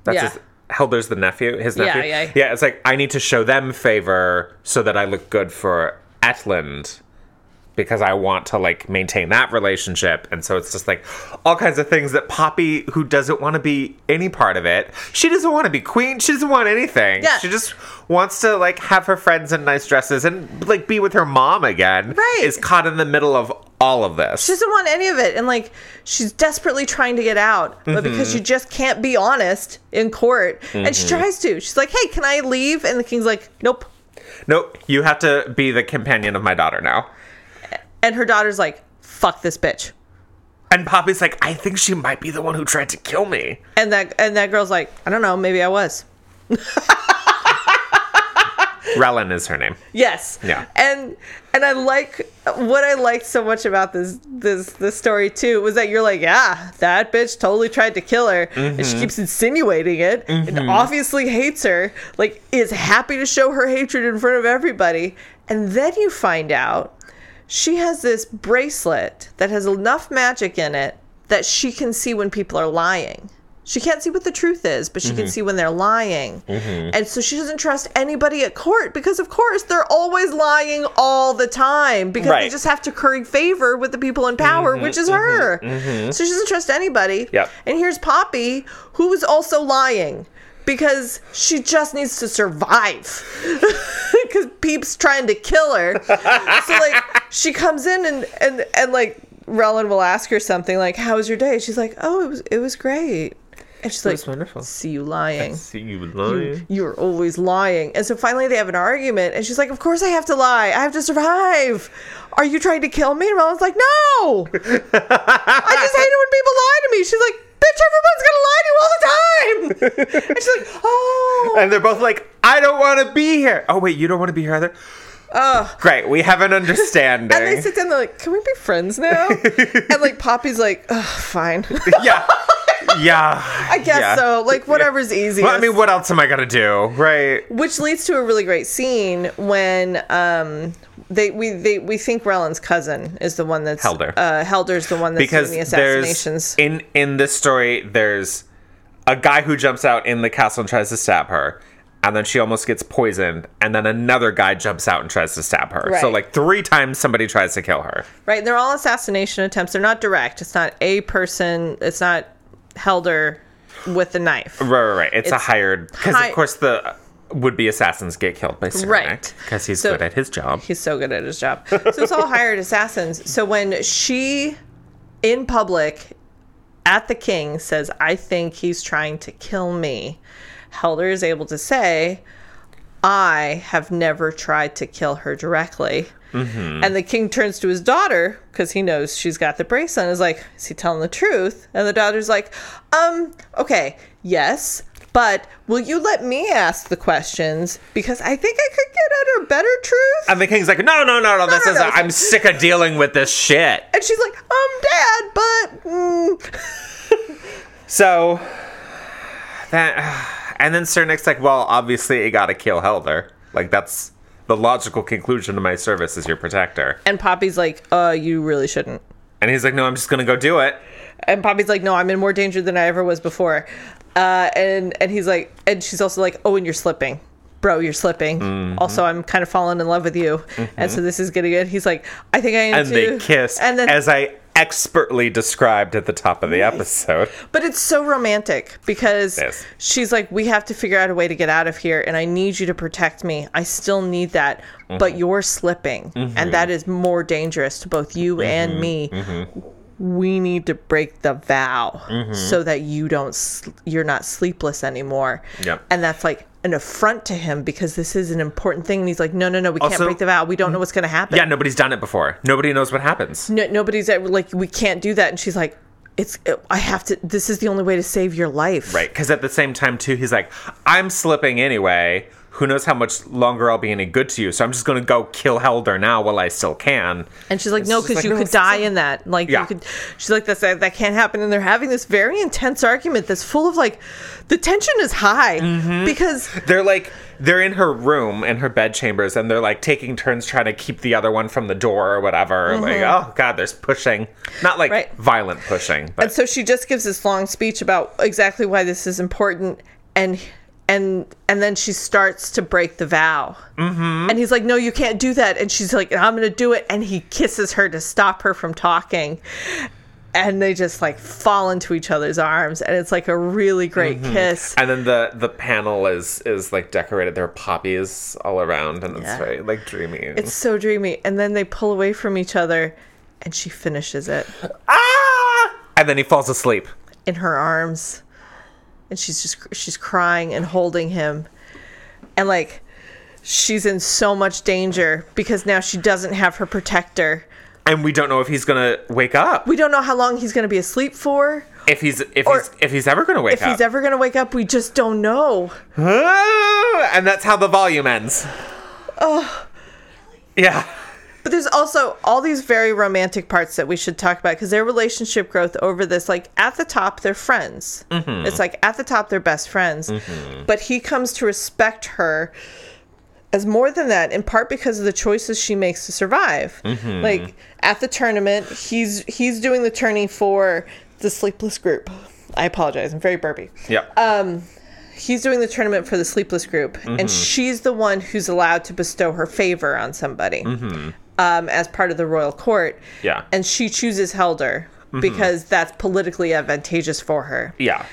That's
Yeah.
his. Helder's the nephew, his nephew.
Yeah,
yeah. Yeah, it's like I need to show them favor so that I look good for Etland because I want to like maintain that relationship. And so it's just like all kinds of things that Poppy, who doesn't want to be any part of it, she doesn't want to be queen. She doesn't want anything.
Yeah.
She just wants to like have her friends in nice dresses and like be with her mom again.
Right.
Is caught in the middle of all of this.
She doesn't want any of it. And like, she's desperately trying to get out, but because
Mm-hmm.
she just can't be honest in court, and she tries to. She's like, hey, can I leave? And the king's like, nope.
nope. You have to be the companion of my daughter now.
And her daughter's like, fuck this bitch.
And Poppy's like, I think she might be the one who tried to kill me.
And that and that girl's like, I don't know, maybe I was. (laughs)
Rellin is her name.
Yes.
Yeah.
And and I like what I liked so much about this this this story too was that you're like, yeah, that bitch totally tried to kill her, and
Mm-hmm.
she keeps insinuating it, and obviously hates her, like is happy to show her hatred in front of everybody, and then you find out she has this bracelet that has enough magic in it that she can see when people are lying. She can't see what the truth is, but she
Mm-hmm.
can see when they're lying. And so she doesn't trust anybody at court because, of course, they're always lying all the time because they
Right. Mm-hmm,
just have to curry favor with the people in power, which is her. So she doesn't trust anybody.
Yep.
And here's Poppy, who is also lying because she just needs to survive (laughs) because Peep's trying to kill her. so like (laughs) she comes in and and and like Rellin will ask her something like, "How was your day?" She's like, "Oh, it was it was great." And she's like,
was wonderful.
"See you lying."
See you lying.
You're always lying. And so finally they have an argument, and she's like, Of course I have to lie. I have to survive. Are you trying to kill me? And Roland's like, No. I just hate it when people lie to me. She's like, Bitch, everyone's gonna lie to you all the time. and she's like, Oh.
And they're both like, I don't want to be here. Oh, wait, you don't want to be here either?
Ugh.
Great, we have an (laughs) understanding.
And they sit down, they're like, Can we be friends now? and like Poppy's like, Ugh, fine. (laughs)
yeah. (laughs) Yeah.
I guess so. Like whatever's easiest.
Well, I mean, what else am I going to do? Right.
which leads to a really great scene when um they we they we think Rellin's cousin is the one that's
Helder.
Uh, Helder's the one that's
Because
doing the assassinations.
in, in this story, there's a guy who jumps out in the castle and tries to stab her. And then she almost gets poisoned. And then another guy jumps out and tries to stab her. So, like, three times somebody tries to kill her.
right, they're all assassination attempts. They're not direct. It's not a person. It's not Helder with the knife.
Right, right, right. It's, a hired. Because,
hi-
of course, the would be assassins get killed by Cyrenic.
Right.
Because he's
So-
good at his job.
He's so good at his job. So it's all hired assassins. So when she, in public, at the king, says, I think he's trying to kill me, Helder is able to say, I have never tried to kill her directly. And the king turns to his daughter because he knows she's got the bracelet and is like, Is he telling the truth? And the daughter's like, Um, okay, yes, but will you let me ask the questions? Because I think I could get at a better truth.
And the king's like, no, no, no, no, this
no,
is,
no.
I'm sick of dealing with this shit.
And she's like, um, dad, but mm. (laughs)
So, that, (sighs) and then Cyrenic's like, well, obviously you gotta kill Helder. Like, that's the logical conclusion to my service as your protector.
and Poppy's like, uh, you really shouldn't.
And he's like, no, I'm just gonna go do it.
And Poppy's like, no, I'm in more danger than I ever was before. Uh, and and he's like, and she's also like, oh, and you're slipping, bro, you're slipping.
Mm-hmm.
Also, I'm kind of falling in love with you, and so this is getting good. He's like, I think I am
And
too.
they kiss,
and then
as I expertly described at the top of the episode.
But it's so romantic because
Yes.
she's like, we have to figure out a way to get out of here, and I need you to protect me. I still need that,
Mm-hmm.
but you're slipping, and that is more dangerous to both you
Mm-hmm.
and me. We need to break the vow
Mm-hmm.
so that you don't, you're not sleepless anymore.
Yep.
And that's like an affront to him because this is an important thing. And he's like, no, no, no, we can't break the vow. We don't know what's going to happen.
Yeah, nobody's done it before. Nobody knows what happens.
no, nobody's ever like we can't do that and she's like it's i have to this is the only way to save your life
Right, because at the same time, too, he's like, I'm slipping anyway. Who knows how much longer I'll be any good to you. So I'm just going to go kill Helder now while I still can.
And she's like, no, because
like,
you
no,
could die in that. Like,
Yeah.
you could. She's like, that's that, that can't happen. And they're having this very intense argument that's full of like, the tension is high
Mm-hmm.
because
They're like they're in her room in her bed chambers and they're like taking turns trying to keep the other one from the door or whatever. Like, oh god, there's pushing. Not like
Mm-hmm. Right.
violent pushing, but
And so she just gives this long speech about exactly why this is important, and and and then she starts to break the vow. Mm-hmm. And he's like, "No, you can't do that." And she's like, "I'm going to do it." And he kisses her to stop her from talking. And they just like fall into each other's arms, and it's like a really great
Mm-hmm.
kiss.
and then the the panel is is like decorated. There are poppies all around, and it's
Yeah.
very like dreamy.
It's so dreamy. And then they pull away from each other, and she finishes it
ah! And then he falls asleep.
in her arms and she's just she's crying and holding him and like she's in so much danger because now she doesn't have her protector
And we don't know if he's gonna wake up.
we don't know how long he's going to be asleep for
If he's if
Or-
he's if he's ever gonna wake up.
if he's ever going to wake up we just don't know (gasps)
and that's how the volume ends. Oh. Yeah.
But there's also all these very romantic parts that we should talk about because their relationship growth over this like at the top they're friends. Mm-hmm. It's like at the top they're best friends. Mm-hmm. But he comes to respect her as more than that in part because of the choices she makes to survive. Mm-hmm. Like at the tournament he's he's doing the tourney for the sleepless group. I apologize i'm very burpy.
Yeah.
Um, he's doing the tournament for the sleepless group and she's the one who's allowed to bestow her favor on somebody um, as part of the royal court
Yeah.
and she chooses helder mm-hmm. because that's politically advantageous for her
yeah.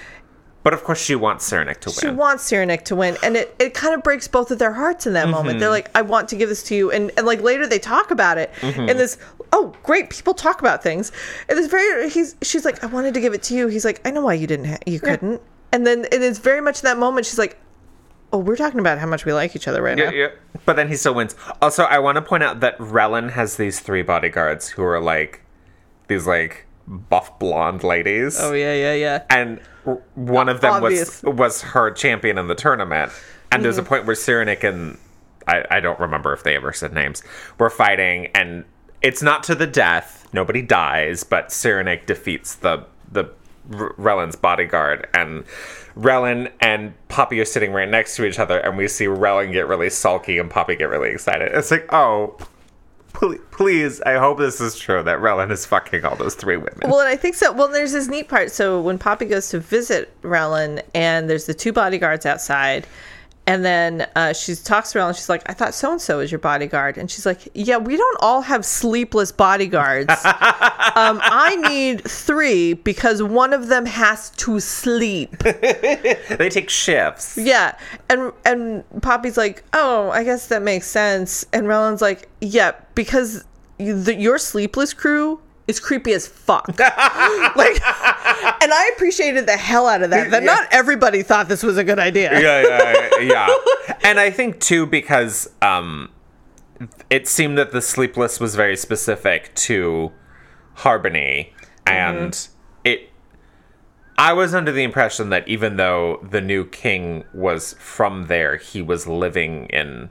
But of course she wants Cyrenic to win.
she wants Cyrenic to win, and it, it kind of breaks both of their hearts in that mm-hmm. moment. They're like, I want to give this to you. And, and like later they talk about it. Mm-hmm. And this, oh, great, people talk about things. And it's very, he's, she's like, I wanted to give it to you. He's like, I know why you didn't, ha- you couldn't. And then and it's very much in that moment. She's like, oh, we're talking about how much we like each other right
Yeah,
now.
yeah. But then he still wins. Also, I want to point out that Relin has these three bodyguards who are like these like buff blonde ladies.
Oh, yeah, yeah, yeah.
and one of them
Obvious.
was was her champion in the tournament. And there's a mm-hmm. point where Cyrenic and I, I don't remember if they ever said names were fighting, and it's not to the death. Nobody dies, but Cyrenic defeats the the Relin's bodyguard, and Relin and Poppy are sitting right next to each other, and we see Relin get really sulky and Poppy get really excited. It's like, oh. pl- Please, I hope this is true that Relin is fucking all those three women.
Well, and I think so. Well, there's this neat part. So when Poppy goes to visit Rellin, and there's the two bodyguards outside, and then uh, she talks to Rellin. She's like, "I thought so and so was your bodyguard," and she's like, "Yeah, we don't all have sleepless bodyguards. (laughs) um, I need three because one of them has to sleep." (laughs)
they take shifts.
Yeah, and and Poppy's like, "Oh, I guess that makes sense." And Rellin's like, "Yeah, because you, the, your sleepless crew is creepy as fuck." (laughs) like, and I appreciated the hell out of that. That
Yeah.
not everybody thought this was a good idea.
yeah, yeah, yeah. (laughs) And I think too because um, it seemed that the sleepless was very specific to Harbony, and it. I was under the impression that even though the new king was from there, he was living in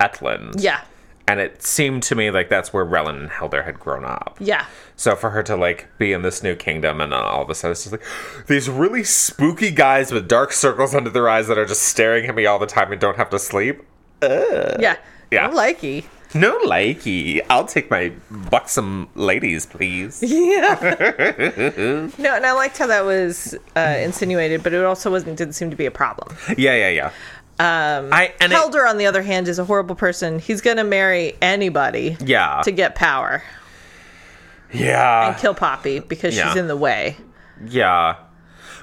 Etland.
Yeah,
And it seemed to me like that's where Relin and Helder had grown up.
yeah.
So for her to like be in this new kingdom and all of a sudden it's just like (gasps) these really spooky guys with dark circles under their eyes that are just staring at me all the time and don't have to sleep.
Yeah.
Yeah.
No likey.
No likey. I'll take my buxom ladies, please. (laughs)
Yeah. (laughs) no, and I liked how that was uh, insinuated, but it also wasn't didn't seem to be a problem.
Yeah, yeah, yeah. Um, I and it,
on the other hand, is a horrible person. He's gonna marry anybody
yeah,
to get power.
yeah, and
kill Poppy because
Yeah.
she's in the way.
yeah.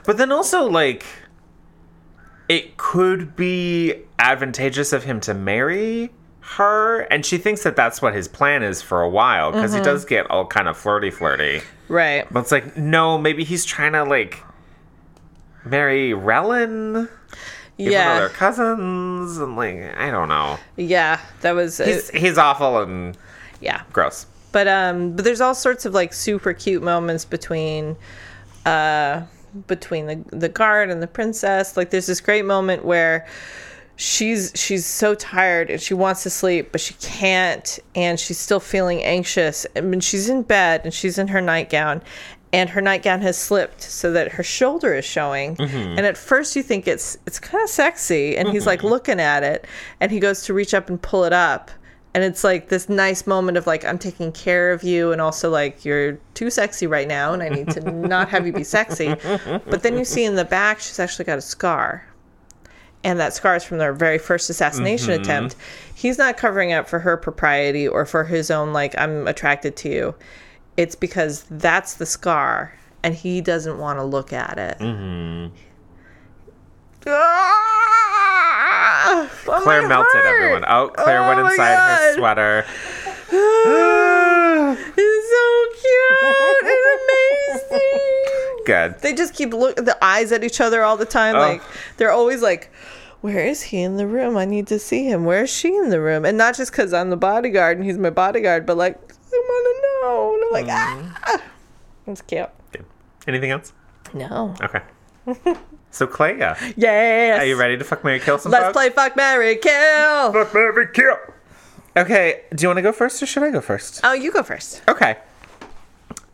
But then also like, it could be advantageous of him to marry her, and she thinks that that's what his plan is for a while because he does get all kind of flirty, flirty.
Right.
But it's like, no, maybe he's trying to like marry Relin. Even though
Yeah.
they're cousins, and like, I don't know.
Yeah. That was.
He's he's awful and
yeah.
gross.
But um. But there's all sorts of like super cute moments between, uh, between the the guard and the princess. Like there's this great moment where. she's she's so tired and she wants to sleep but she can't and she's still feeling anxious I mean she's in bed and she's in her nightgown and her nightgown has slipped so that her shoulder is showing. Mm-hmm. And at first you think it's it's kind of sexy and he's like mm-hmm. looking at it and he goes to reach up and pull it up and it's like this nice moment of like I'm taking care of you and also like you're too sexy right now and I need to (laughs) not have you be sexy. But then you see in the back she's actually got a scar. And that scar is from their very first assassination mm-hmm. attempt. He's not covering up for her propriety or for his own, like, I'm attracted to you. It's because that's the scar and he doesn't want to look at it. Mm-hmm. Ah! Oh,
Claire melted
heart!
everyone. Oh, Claire went
Oh my
inside her sweater. (sighs)
It's so cute and amazing. (laughs)
Good.
They just keep look the eyes at each other all the time.
Oh.
Like they're always like, "Where is he in the room? I need to see him. Where is she in the room?" And not just because I'm the bodyguard and he's my bodyguard, but like want to know. And I'm like,
Mm-hmm.
ah, it's cute.
Good. Anything else?
No.
Okay. (laughs) so Clay, yeah.
Yes.
Are you ready to fuck Marry Kill some
Let's
folks?
play fuck Marry Kill.
Fuck Marry Kill. Okay, do you want to go first or should I go first?
Oh, you go first.
Okay.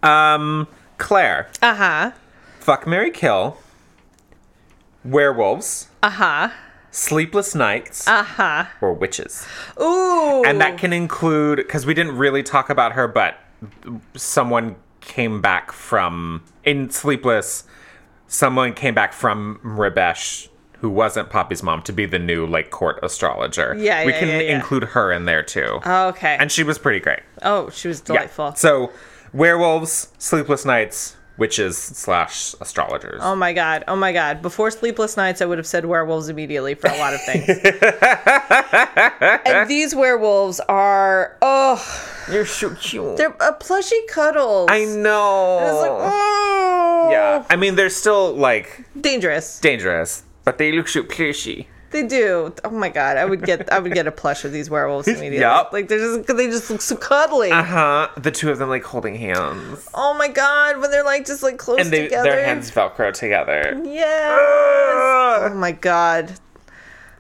Um, Claire,
Uh huh.
fuck Marry Kill, werewolves,
Uh huh.
Sleepless nights,
Uh huh.
or witches.
Ooh.
And that can include because we didn't really talk about her, but someone came back from in Sleepless. Someone came back from Rebesh, who wasn't Poppy's mom, to be the new like court astrologer.
Yeah,
we
yeah,
can
yeah, yeah.
include her in there too,
okay.
and she was pretty great.
oh, she was delightful.
So, werewolves, sleepless nights, witches slash astrologers.
Oh my god. Oh my god. Before Sleepless Nights, I would have said werewolves immediately for a lot of things. and these werewolves are, oh,
You're so cute.
they're a plushy cuddle.
I know.
It's like, oh.
yeah, I mean they're still like
Dangerous.
dangerous, but they look so plushy.
They do. Oh my god. I would get I would get a plush of these werewolves (laughs) immediately.
Yup.
Like they're just they just look so cuddly.
Uh huh. The two of them like holding hands,
Oh my god, when they're like just like close together.
and they,
together.
their hands velcro together.
Yeah. Oh my god.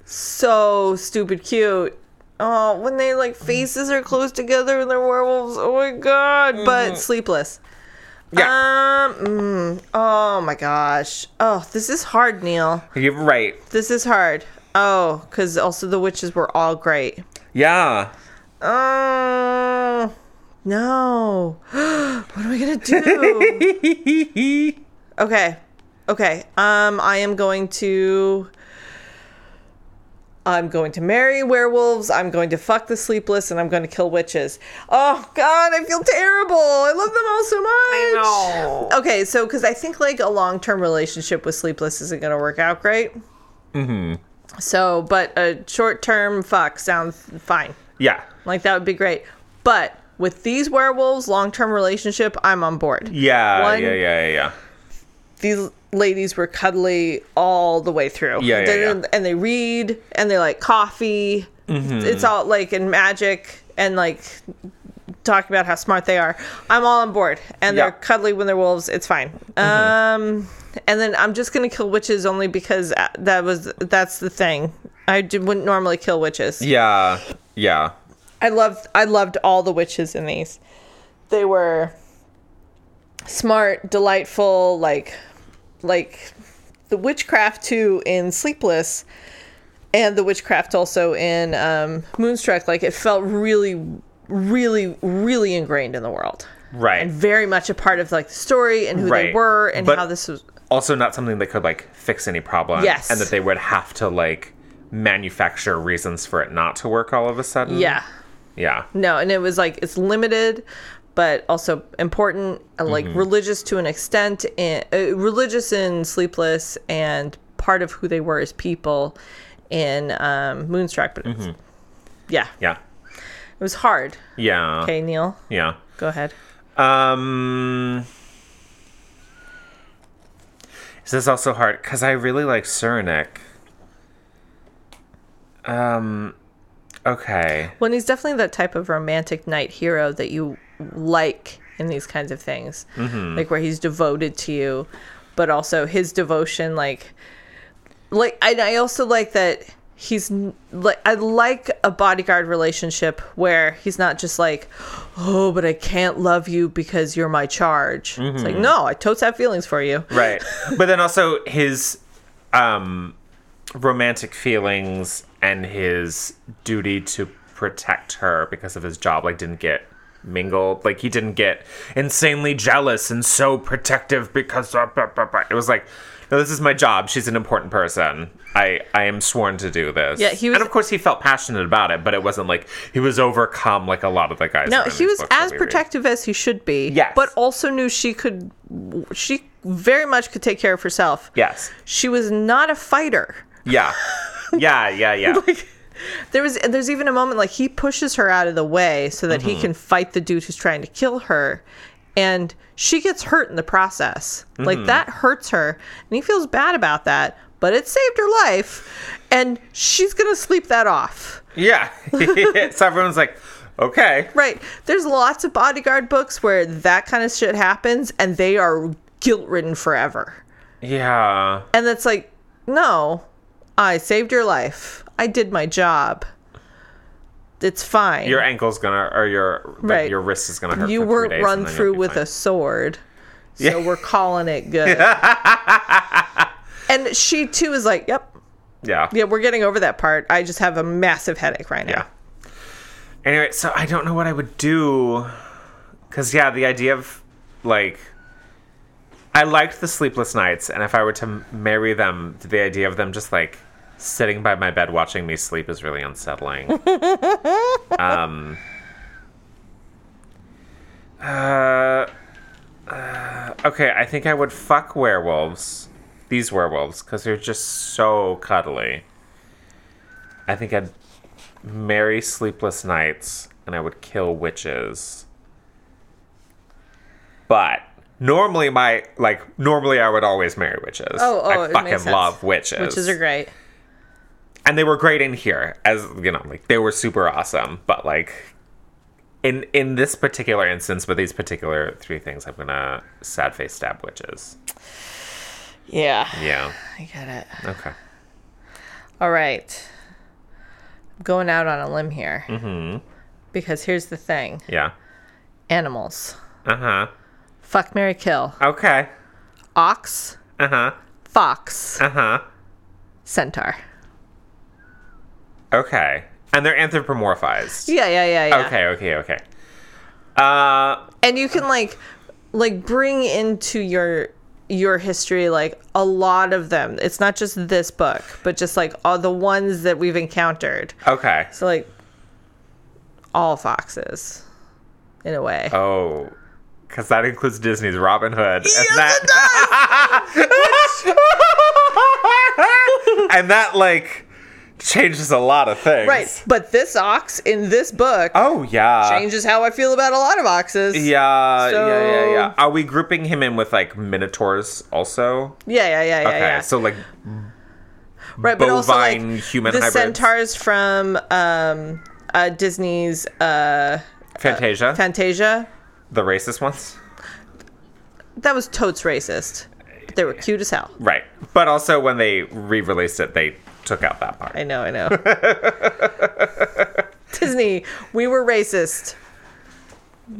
So stupid cute. Oh, when they like faces are close together and they're werewolves. Oh my god. But sleepless.
Mm-hmm. Yeah,
Um. mm, oh my gosh. Oh, this is hard, Neil.
you're right.
This is hard. Oh, because also the witches were all great.
Yeah.
Oh no. (gasps) what am I gonna do? (laughs) Okay. Okay. Um, I am going to. I'm going to marry werewolves. I'm going to fuck the sleepless, and I'm going to kill witches. Oh God, I feel terrible. I love them all so much.
I know.
Okay, so because I think like a long term relationship with sleepless isn't going to work out great. Mm-hmm. So, but a short term fuck sounds fine.
Yeah.
Like that would be great. But with these werewolves, long term relationship, I'm on board.
Yeah.
One-
yeah. Yeah. Yeah.
these ladies were cuddly all the way through.
Yeah, yeah,
They-
yeah.
And they read and they like coffee.
Mm-hmm.
It's all like in magic and like talking about how smart they are. I'm all on board. And
Yeah. Mm-hmm.
they're cuddly when they're wolves. It's fine. Um, and then I'm just gonna kill witches only because uh, that was that's the thing. I d- wouldn't normally kill witches.
Yeah. Yeah.
I loved I loved all the witches in these. They were smart, delightful, like like the witchcraft too in Sleepless and the witchcraft also in um, Moonstruck. Like it felt really, really, really ingrained in the world
Right.
and very much a part of like the story and who they were and
But-
how this was.
Also not something that could like fix any problem.
Yes.
And that they would have to like manufacture reasons for it not to work all of a sudden.
Yeah.
Yeah.
No, and it was like it's limited, but also important, uh, like
Mm-hmm.
religious to an extent, and uh, religious in Sleepless, and part of who they were as people in um, Moonstruck. But it's, yeah,
Yeah.
it was hard.
Yeah.
Okay, Neil,
Yeah.
go ahead.
Um This is also hard because I really like Cyrenic. Um okay.
Well, he's definitely that type of romantic knight hero that you like in these kinds of things,
Mm-hmm.
like where he's devoted to you, but also his devotion, like, like, and I also like that he's like I like a bodyguard relationship where he's not just like, oh, but I can't love you because you're my charge. It's like, no, I totes have feelings for you.
right (laughs) but then also his um romantic feelings and his duty to protect her because of his job like didn't get mingled like he didn't get insanely jealous and so protective because of, it was like no this is my job she's an important person i i am sworn to do this
Yeah, he was-
and of course he felt passionate about it but it wasn't like he was overcome like a lot of the guys
No, he was as
we read.
protective as he should be.
Yes.
But also knew she could, she very much could take care of herself.
yes
She was not a fighter.
yeah (laughs) yeah yeah yeah
There was there's even a moment like he pushes her out of the way so that
Mm-hmm.
he can fight the dude who's trying to kill her and she gets hurt in the process.
Mm-hmm.
Like that hurts her and he feels bad about that, but it saved her life and she's going to sleep that off.
Yeah. (laughs) so everyone's like, okay.
Right. There's lots of bodyguard books where that kind of shit happens and they are guilt-ridden forever.
Yeah.
And that's like, no, I saved your life. I did my job. It's fine.
Your ankle's gonna, or your like,
Right.
your wrist is gonna hurt.
you weren't run
and then you'll
through with
fine.
a sword. So
Yeah.
we're calling it good. (laughs) and she too is like, yep,
Yeah.
yeah, we're getting over that part. I just have a massive headache right now.
Yeah. Anyway, so I don't know what I would do, because yeah, the idea of like, I liked the sleepless nights, and if I were to marry them, the idea of them just like sitting by my bed watching me sleep is really unsettling. (laughs) um. Uh, uh, okay, I think I would fuck werewolves, these werewolves, because they're just so cuddly. I think I'd marry sleepless nights and I would kill witches. But normally my like normally I would always marry witches.
Oh, oh,
I
it
fucking
makes sense.
love witches.
Witches are great.
And they were great in here as you know, like they were super awesome, but like in in this particular instance with these particular three things, I'm gonna sad face stab witches.
Yeah,
Yeah.
I get it.
Okay.
All right. I'm going out on a limb here. Mm-hmm. Because here's the thing
Yeah.
animals.
Uh-huh.
Fuck, Mary Kill.
Okay.
Ox,
Uh-huh.
fox,
Uh-huh.
centaur.
Okay. And they're anthropomorphized.
Yeah, yeah, yeah, yeah.
Okay, okay, okay. Uh
and you can like like bring into your your history like a lot of them it's not just this book but just like all the ones that we've encountered
okay.
so like all foxes in a way
Oh, because that includes Disney's Robin Hood. and that, (laughs) and that like changes a lot of things.
right but this ox in this book
Oh yeah.
changes how i feel about a lot of oxes
Yeah, yeah, yeah, yeah. Are we grouping him in with like minotaurs also?
yeah yeah yeah yeah,
Okay,
yeah.
so like
right but also like
human
the
hybrids.
centaurs from um uh disney's uh
Fantasia,
fantasia
the racist ones.
that was totes racist but they were cute as hell
Right. But also when they re-released it, they took out that part.
I know, I know. (laughs) Disney, we were racist.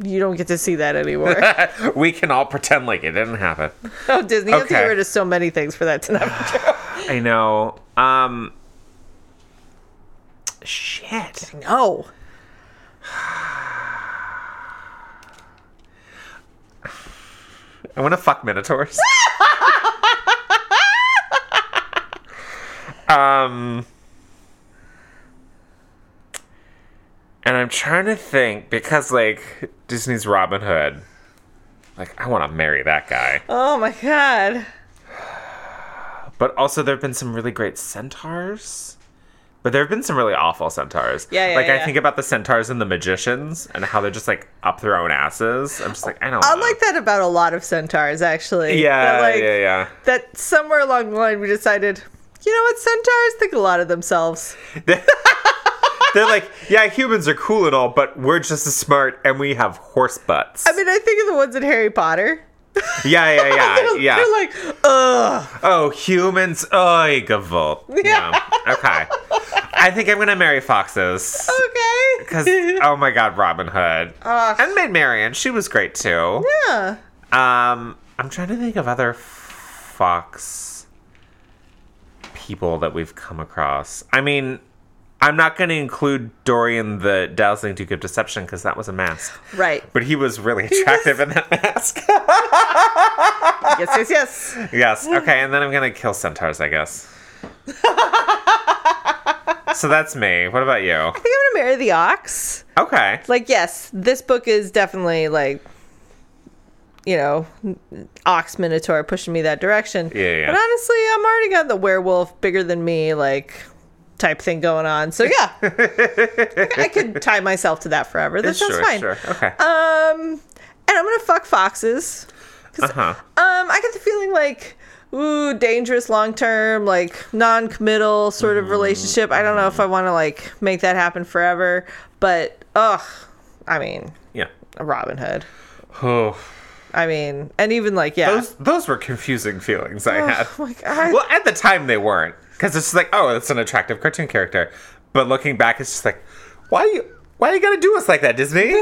You don't get to see that anymore. (laughs)
we can all pretend like it didn't happen.
oh, Disney, you have to get rid of so many things for that to not be true. (laughs)
I know. Um shit.
No.
I want to fuck minotaurs. Um and I'm trying to think because like Disney's Robin Hood like I want to marry that guy.
Oh my god.
But also there have been some really great centaurs. But there have been some really awful centaurs.
Yeah, yeah,
Like I think about the centaurs and the magicians and how they're just like up their own asses. I'm just like I don't
I
know.
like that about a lot of centaurs, actually.
Yeah,
That, like,
yeah, yeah.
That somewhere along the line we decided, you know what, centaurs think a lot of themselves. (laughs)
They're like, yeah, humans are cool and all, but we're just as smart and we have horse butts.
I mean, I think of the ones in Harry Potter.
Yeah, yeah, yeah, (laughs) yeah.
They're like, ugh.
oh, humans. Oh, gavolt. Yeah. Okay. I think I'm gonna marry foxes.
Okay.
Because, oh my god, Robin Hood.
Ugh.
and Maid Marian, she was great too.
yeah.
Um, I'm trying to think of other fox people that we've come across. I mean, I'm not going to include Dorian the Dazzling Duke of Deception because that was a mask.
Right.
But he was really attractive in that mask. (laughs)
Yes, yes, yes.
yes. Okay, and then I'm going to kill centaurs, I guess. (laughs) so that's me. What about you?
I think I'm gonna marry the ox.
Okay.
Like, yes, this book is definitely like, you know, ox minotaur pushing me that direction.
Yeah, yeah.
But honestly, I'm already got the werewolf bigger than me, like type thing going on. So yeah, (laughs) I could tie myself to that forever. That sounds
sure,
fine.
sure. Okay.
Um, and I'm gonna fuck foxes.
Uh huh.
Um, I get the feeling like, ooh, dangerous long term, like non committal sort of relationship. I don't know if I want to like make that happen forever, but ugh, I mean,
Yeah.
a Robin Hood.
Oh,
I mean, and even like, yeah.
those those were confusing feelings I oh had.
Oh my God.
Well, at the time they weren't, because it's like, oh, it's an attractive cartoon character. But looking back, it's just like, why you why you gotta do us like that, Disney?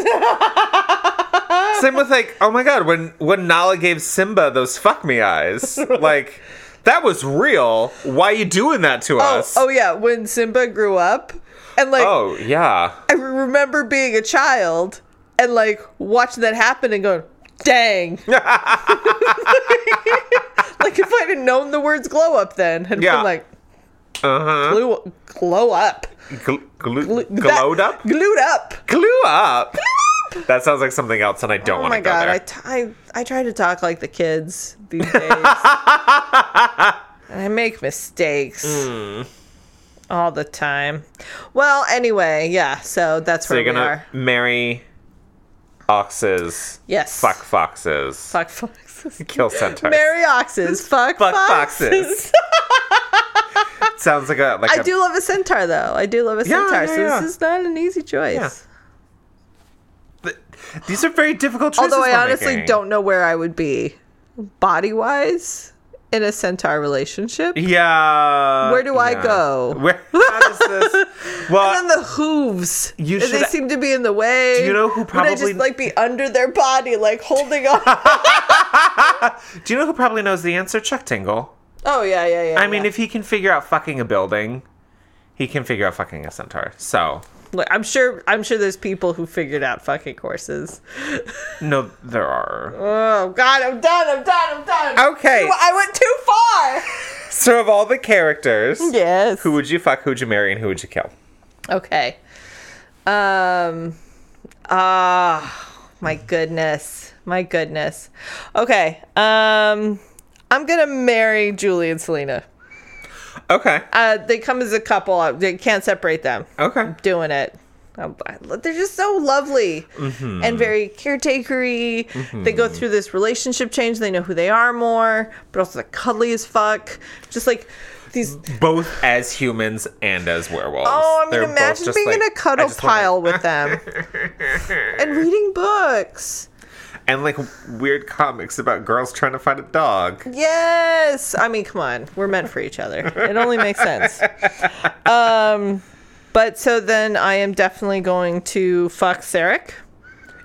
Same with like, oh my god, when when Nala gave Simba those fuck me eyes, like that was real. Why are you doing that to
oh,
us?
oh yeah, when Simba grew up, and like
Oh, yeah.
I remember being a child and like watching that happen and going, dang. (laughs) like if I'd have known the words glow up then, had
Yeah.
been like
Uh huh.
glue, glow up,
Gl- glu-
That-
glowed up.
glued up.
Glue up. That sounds like something else, and I don't
Oh
want to go
god,
there.
I, t- I I try to talk like the kids these (laughs) days, and I make mistakes
Hmm.
all the time. Well, anyway, yeah. So that's
so
where
you're
we
gonna
are.
marry oxes,
Yes.
fuck foxes,
Fuck foxes. (laughs)
kill centaurs.
Marry oxes. (laughs) Fuck,
Fuck
foxes.
foxes. (laughs) Sounds like a like
I
a,
do love a centaur, though. I do love a
Yeah,
centaur,
yeah,
so
yeah.
this is not an easy choice.
Th- These are very difficult choices.
Although I honestly
making.
don't know where I would be body wise in a centaur relationship.
Yeah.
Where do I go?
Where? (laughs) How does this? (laughs) Well,
And then the hooves.
You should, they
seem to be in the way.
Do you know who probably
Would I just like be under their body, like holding on? (laughs)
do you know who probably knows the answer? Chuck Tingle.
oh yeah, yeah, yeah.
I mean, if he can figure out fucking a building, he can figure out fucking a centaur. So
Look, I'm sure. I'm sure there's people who figured out fucking horses.
no, there are.
Oh God, I'm done. I'm done. I'm done.
Okay.
I went too far. (laughs)
So of all the characters,
yes.
who would you fuck? Who would you marry? And who would you kill?
Okay. Um. Ah, my goodness. My goodness. Okay. Um. I'm gonna marry Julie and Selena.
Okay.
Uh, they come as a couple. They can't separate them.
Okay.
Doing it. They're just so lovely
Mm-hmm.
and very caretakery. They go through this relationship change. They know who they are more, but also they're cuddly as fuck. Just like these
Both as humans and as werewolves.
Oh, I mean,
They're
imagine being
like-
in a cuddle
wanna-
pile with them (laughs) and reading books.
And like weird comics about girls trying to find a dog.
Yes, I mean, come on, we're meant for each other. It only makes sense. (laughs) Um, but so then I am definitely going to fuck Cyrenic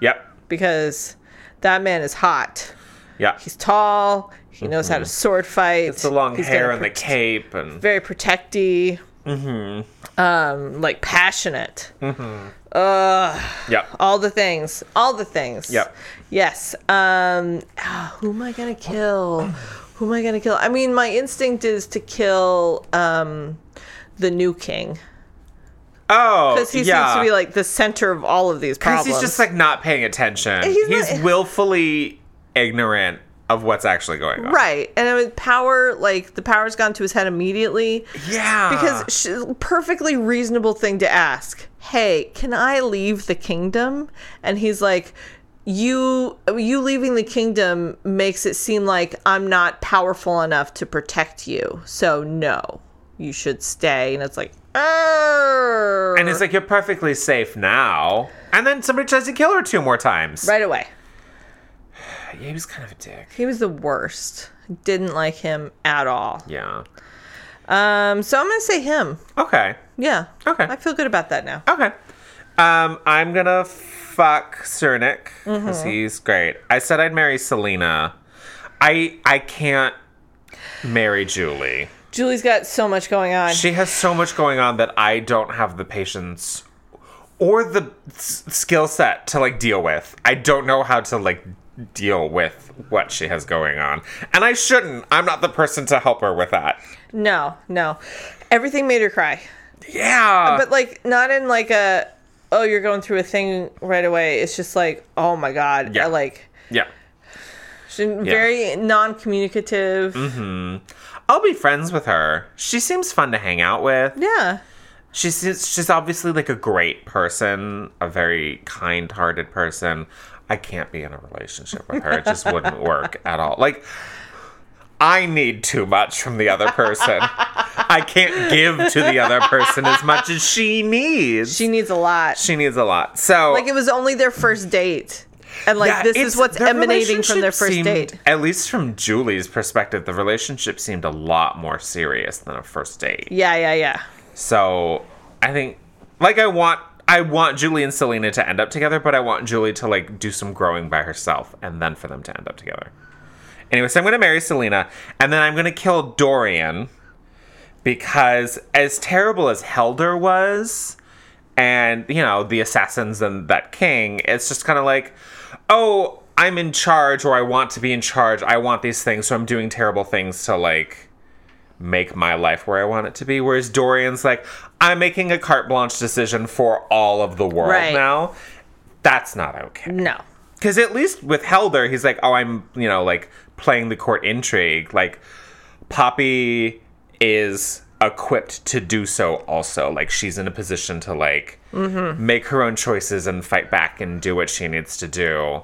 Yep.
because that man is hot.
Yeah.
He's tall. He knows how to sword fight.
It's the long
He's
hair and the cape and
very protecty. Mm-hmm. Um, like passionate.
yep.
all the things all the things
Yep.
yes um ah, who am i gonna kill who am i gonna kill i mean my instinct is to kill um the new king
Oh,
because he
yeah.
seems to be like the center of all of these
Because
problems
he's just like not paying attention.
He's
He's,
not-
willfully ignorant of what's actually going on.
right and with power like the power's gone to his head immediately
Yeah.
because sh- perfectly reasonable thing to ask hey can i leave the kingdom and he's like you you leaving the kingdom makes it seem like i'm not powerful enough to protect you so no you should stay and it's like
and it's like you're perfectly safe now. And then somebody tries to kill her two more times.
right away
yeah, he was kind of a dick.
He was the worst. Didn't like him at all.
Yeah.
Um, so I'm gonna say him.
Okay.
Yeah.
Okay.
I feel good about that now.
Okay. Um, I'm gonna fuck Cyrenic because he's great. I said I'd marry Selena. I I can't marry Julie.
Julie's got so much going on.
She has so much going on that I don't have the patience or the s- skill set to like deal with. I don't know how to like deal with what she has going on. And I shouldn't. I'm not the person to help her with that.
no, no. Everything made her cry.
Yeah.
But like not in like a oh you're going through a thing right away. It's just like, oh my god.
Yeah.
I like
yeah.
she's very non-communicative. Mhm.
I'll be friends with her. She seems fun to hang out with.
Yeah.
She's she's obviously like a great person, a very kind-hearted person. I can't be in a relationship with her. It just wouldn't work at all. Like I need too much from the other person. I can't give to the other person as much as she needs.
She needs a lot.
she needs a lot. So
like it was only their first date. And like
yeah,
this is what's emanating from their first
seemed-
date.
At least from Julie's perspective, the relationship seemed a lot more serious than a first date.
Yeah, yeah, yeah.
So I think, like, I want I want Julie and Selena to end up together, but I want Julie to like do some growing by herself, and then for them to end up together. Anyway, so I'm gonna marry Selena, and then I'm gonna kill Dorian because as terrible as Helder was, and you know the assassins and that king, it's just kind of like, oh, I'm in charge, or I want to be in charge. I want these things, so I'm doing terrible things to like make my life where I want it to be. Whereas Dorian's like, I'm making a carte blanche decision for all of the world
Right.
now. That's not okay.
No.
Because at least with Helder, he's like, oh, I'm, you know, like playing the court intrigue. Like, Poppy is equipped to do so also. Like, she's in a position to, like, mm-hmm. make her own choices and fight back and do what she needs to do.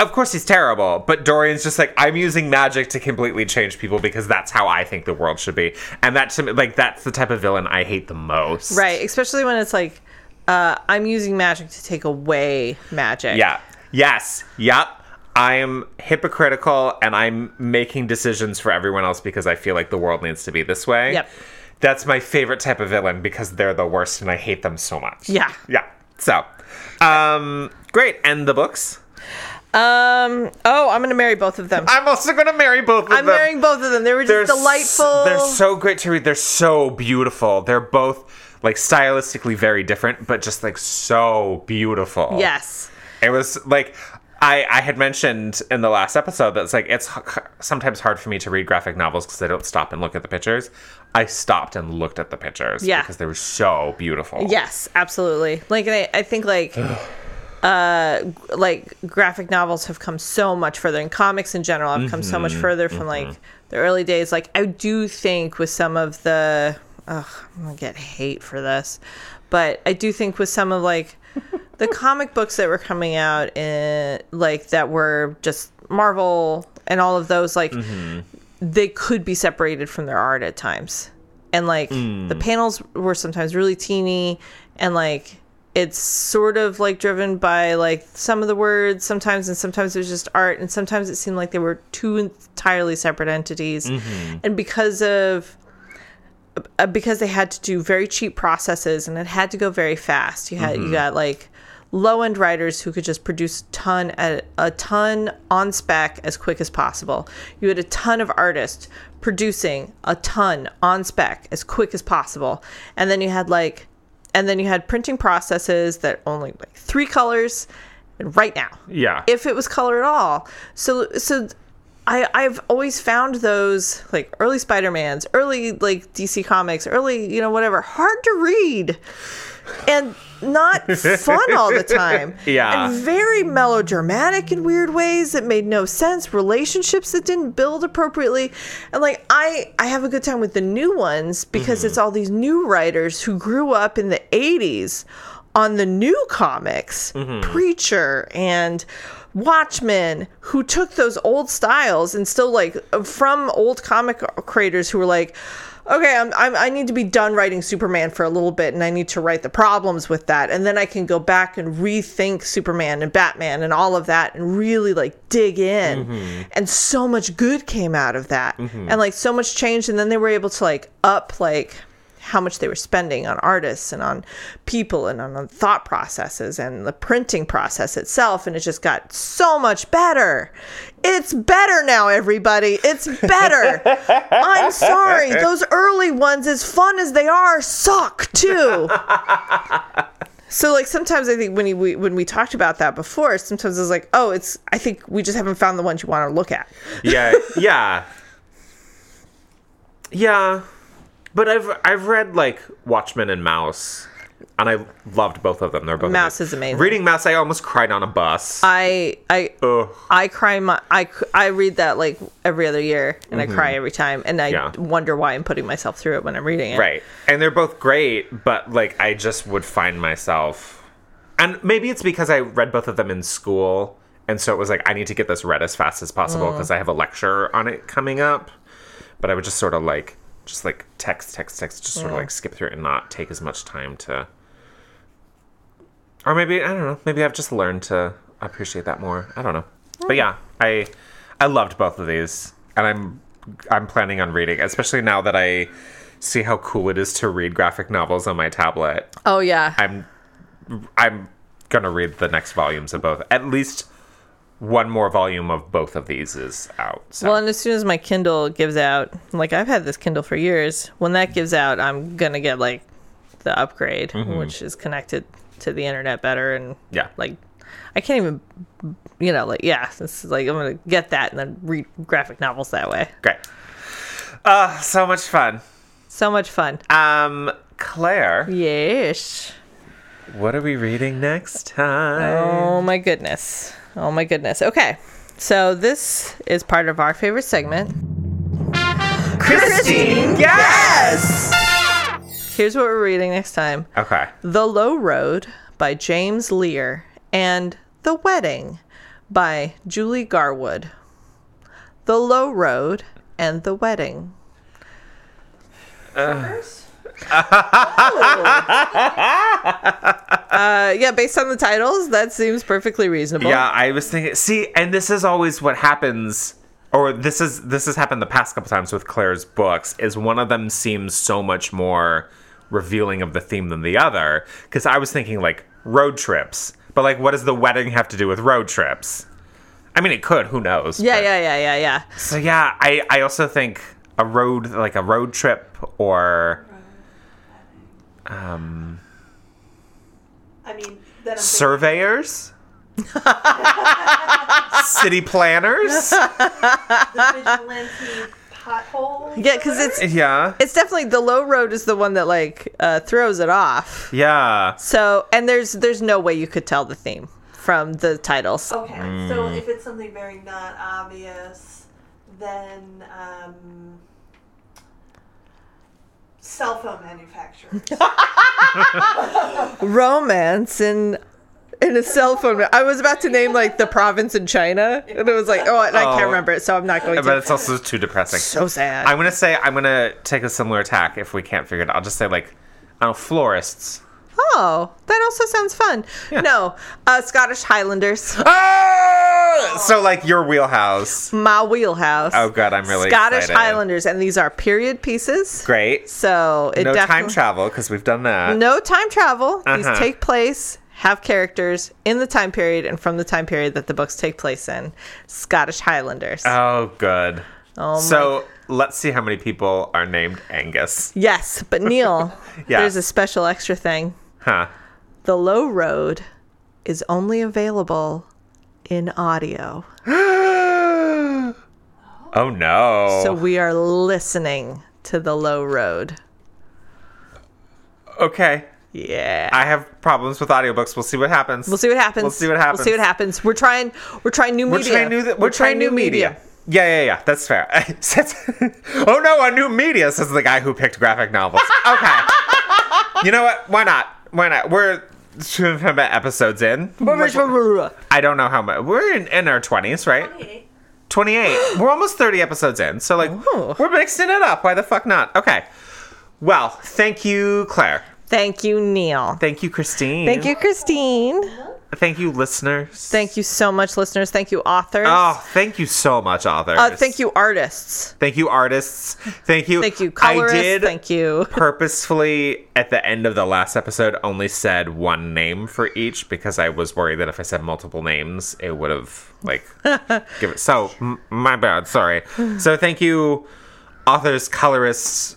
Of course, he's terrible, but Dorian's just like, I'm using magic to completely change people because that's how I think the world should be. And that, to me, like, that's the type of villain I hate the most.
Right. Especially when it's like, uh, I'm using magic to take away magic.
Yeah. Yes. Yep. I am hypocritical and I'm making decisions for everyone else because I feel like the world needs to be this way.
Yep.
That's my favorite type of villain because they're the worst and I hate them so much.
Yeah.
Yeah. So, um, great. And the books?
Um. Oh, I'm gonna marry both of them.
I'm also to marry both of them.
I'm
them.
marrying both of them. They were
they're
just
s-
delightful.
They're so great to read. They're so beautiful. They're both like stylistically very different, but just like so beautiful.
yes.
It was like I I had mentioned in the last episode that it's like it's h- sometimes hard for me to read graphic novels because I don't stop and look at the pictures. I stopped and looked at the pictures
Yeah.
because they were so beautiful.
Yes, absolutely. Like I, I think like uh like graphic novels have come so much further and comics in general have come so much
Mm-hmm.
further from like the early days. Like I do think with some of the ugh, I'm gonna get hate for this. But I do think with some of like the (laughs) comic books that were coming out in like that were just Marvel and all of those like they could be separated from their art at times. And like the panels were sometimes really teeny and like it's sort of like driven by like some of the words sometimes and sometimes it was just art and sometimes it seemed like they were two entirely separate entities. And because of uh, because they had to do very cheap processes and it had to go very fast. You had you got like low end writers who could just produce a ton at a ton on spec as quick as possible. You had a ton of artists producing a ton on spec as quick as possible. And then you had like and then you had printing processes that only like three colors right now
Yeah.
if it was color at all. So so I I've always found those like early Spider-Mans, early like DC comics, early, you know, whatever, hard to read. And not fun all the time. (laughs)
Yeah.
And very melodramatic in weird ways that made no sense, relationships that didn't build appropriately. And like I I have a good time with the new ones because it's mm-hmm. all these new writers who grew up in the 80s on the new comics, mm-hmm. Preacher and Watchmen, who took those old styles and still like from old comic creators who were like, okay, I'm, I'm I need to be done writing Superman for a little bit, and I need to write the problems with that, and then I can go back and rethink Superman and Batman and all of that, and really like dig in. Mm-hmm. And so much good came out of that, mm-hmm. and like so much change, and then they were able to like up like how much they were spending on artists and on people and on, on thought processes and the printing process itself and it just got so much better. It's better now everybody. It's better. (laughs) I'm sorry. Those early ones as fun as they are suck too. So like sometimes i think when we when we talked about that before sometimes it's like oh it's i think we just haven't found the ones you want to look at.
Yeah, yeah, (laughs) yeah. But I've I've read like Watchmen and Maus, and I loved both of them. They're both
Maus is amazing.
Reading Maus, I almost cried on a bus.
i i
Ugh.
I cry my I, I read that like every other year and I cry mm-hmm. every time and I
Yeah.
wonder why I'm putting myself through it when I'm reading it.
Right. And they're both great, but like I just would find myself and maybe it's because I read both of them in school and so it was like I need to get this read as fast as possible mm. because I have a lecture on it coming up. But I would just sort of like just like text text text just sort of like skip through it and not take as much time to or maybe I don't know, maybe I've just learned to appreciate that more. I don't know. But yeah, I I loved both of these and I'm I'm planning on reading, especially now that I see how cool it is to read graphic novels on my tablet.
Oh yeah.
I'm I'm gonna read the next volumes of both. At least one more volume of both of these is out. So.
well, and as soon as my Kindle gives out, like I've had this Kindle for years, when that gives out, I'm gonna get like the upgrade, which is connected to the internet better and
yeah.
like I can't even you know, like yeah, this is like I'm gonna get that and then read graphic novels that way.
Great. Uh, so much fun.
So much fun.
Um, Claire,
Yes.
what are we reading next time?
Oh my goodness. Oh my goodness. Okay. So this is part of our favorite segment.
Christine, yes.
Here's what we're reading next time.
Okay.
The Low Road by James Lear and The Wedding by Julie Garwood. The Low Road and The Wedding. uh, Uh, yeah, based on the titles, that seems perfectly reasonable.
Yeah, I was thinking. See, and this is always what happens, or this is this has happened the past couple times with Claire's books. Is one of them seems so much more revealing of the theme than the other? Because I was thinking like road trips, but like, what does the wedding have to do with road trips? I mean, it could. Who knows?
Yeah,
but-
yeah, yeah, yeah, yeah.
So yeah, I I also think a road like a road trip or
I mean, then I'm
surveyors. City planners? (laughs)
thinking vigilante pothole.
Yeah, because it's
Yeah.
it's definitely the low road is the one that like uh, throws it off.
Yeah.
So and there's there's no way you could tell the theme from the titles.
Okay, so if it's something very not obvious, then um, cell phone manufacturers. (laughs)
Romance in in a cell phone. I was about to name like the province in China, and it was like, oh, and I
Oh.
can't remember it, so I'm not going
But
to.
it's also too depressing.
So sad.
I'm gonna say I'm gonna take a similar attack if we can't figure it out. I'll just say like I don't know, florists.
oh, that also sounds fun. No, uh, Scottish Highlanders,
Oh! (laughs) So like your wheelhouse.
my wheelhouse.
Oh god, I'm really
Scottish
excited.
Highlanders, and these are period pieces.
Great.
So it
no time travel because we've done that.
no time travel. These
Uh-huh.
take place, have characters in the time period and from the time period that the books take place in. Scottish Highlanders.
Oh, good.
Oh my-
so let's see how many people are named Angus.
yes, but Neil, (laughs)
Yeah.
there's a special extra thing.
Huh.
The Low Road is only available in audio. (gasps)
oh no.
So we are listening to The Low Road.
okay.
Yeah.
I have problems with audiobooks. We'll see what happens.
We'll see what happens.
We'll see what happens.
We'll see what happens. We're trying we're trying new
We're
media.
trying new. Th- we're, trying, new media. Yeah, yeah, yeah. That's fair. (laughs) Oh no, a new media says the guy who picked graphic novels. Okay. (laughs) you know what? Why not? Why not? We're two episodes in. I don't know how much. We're in, in our twenties, right?
28.
28. (gasps) We're almost 30 episodes in. So, like,
Ooh.
we're mixing it up. Why the fuck not? Okay. Well, thank you, Claire.
Thank you, Neil.
Thank you, Christine.
Thank you, Christine.
Thank you, listeners.
Thank you so much, listeners. Thank you, authors.
Oh, thank you so much, authors.
uh, thank you, artists.
Thank you, artists. Thank you.
Thank you, colorists.
I did
Thank you. (laughs)
purposefully at the end of the last episode only said one name for each because I was worried that if I said multiple names, it would have like (laughs) give it. So m- my bad. Sorry. So thank you, authors, colorists,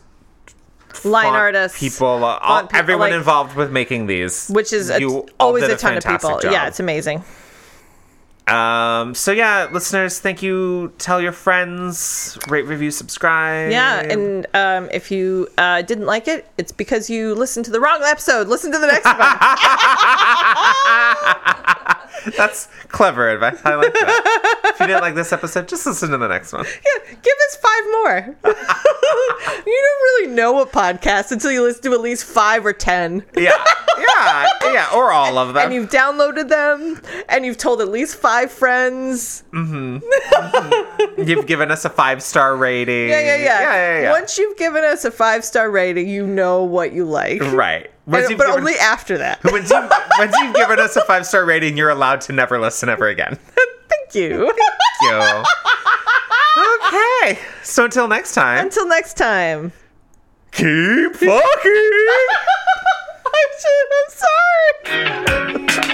Line artists.
people, uh, all, everyone
like-
involved with making these,
Which is a, always a ton of people.
job.
Yeah, it's amazing.
Um. So yeah, listeners, thank you. Tell your friends, rate, review, subscribe.
Yeah, and um, if you uh, didn't like it, it's because you listened to the wrong episode. Listen to the next one. (laughs)
that's clever advice. I like that. if you didn't like this episode, just listen to the next one.
Yeah, give us five more. (laughs) you don't really know a podcast until you listen to at least five or ten.
Yeah, yeah, yeah, or all of them.
And you've downloaded them, and you've told at least five friends. Mm-hmm.
You've given us a five star rating.
Yeah, yeah, yeah.
yeah, yeah, yeah.
Once you've given us a five star rating, you know what you like.
right.
But
given,
only after that.
once, you've, once you've given us a five star rating, you're allowed to never listen ever again. (laughs)
Thank you.
Thank you. okay. So until next time,
Until next time.
keep fucking. (laughs)
I'm sorry. (laughs)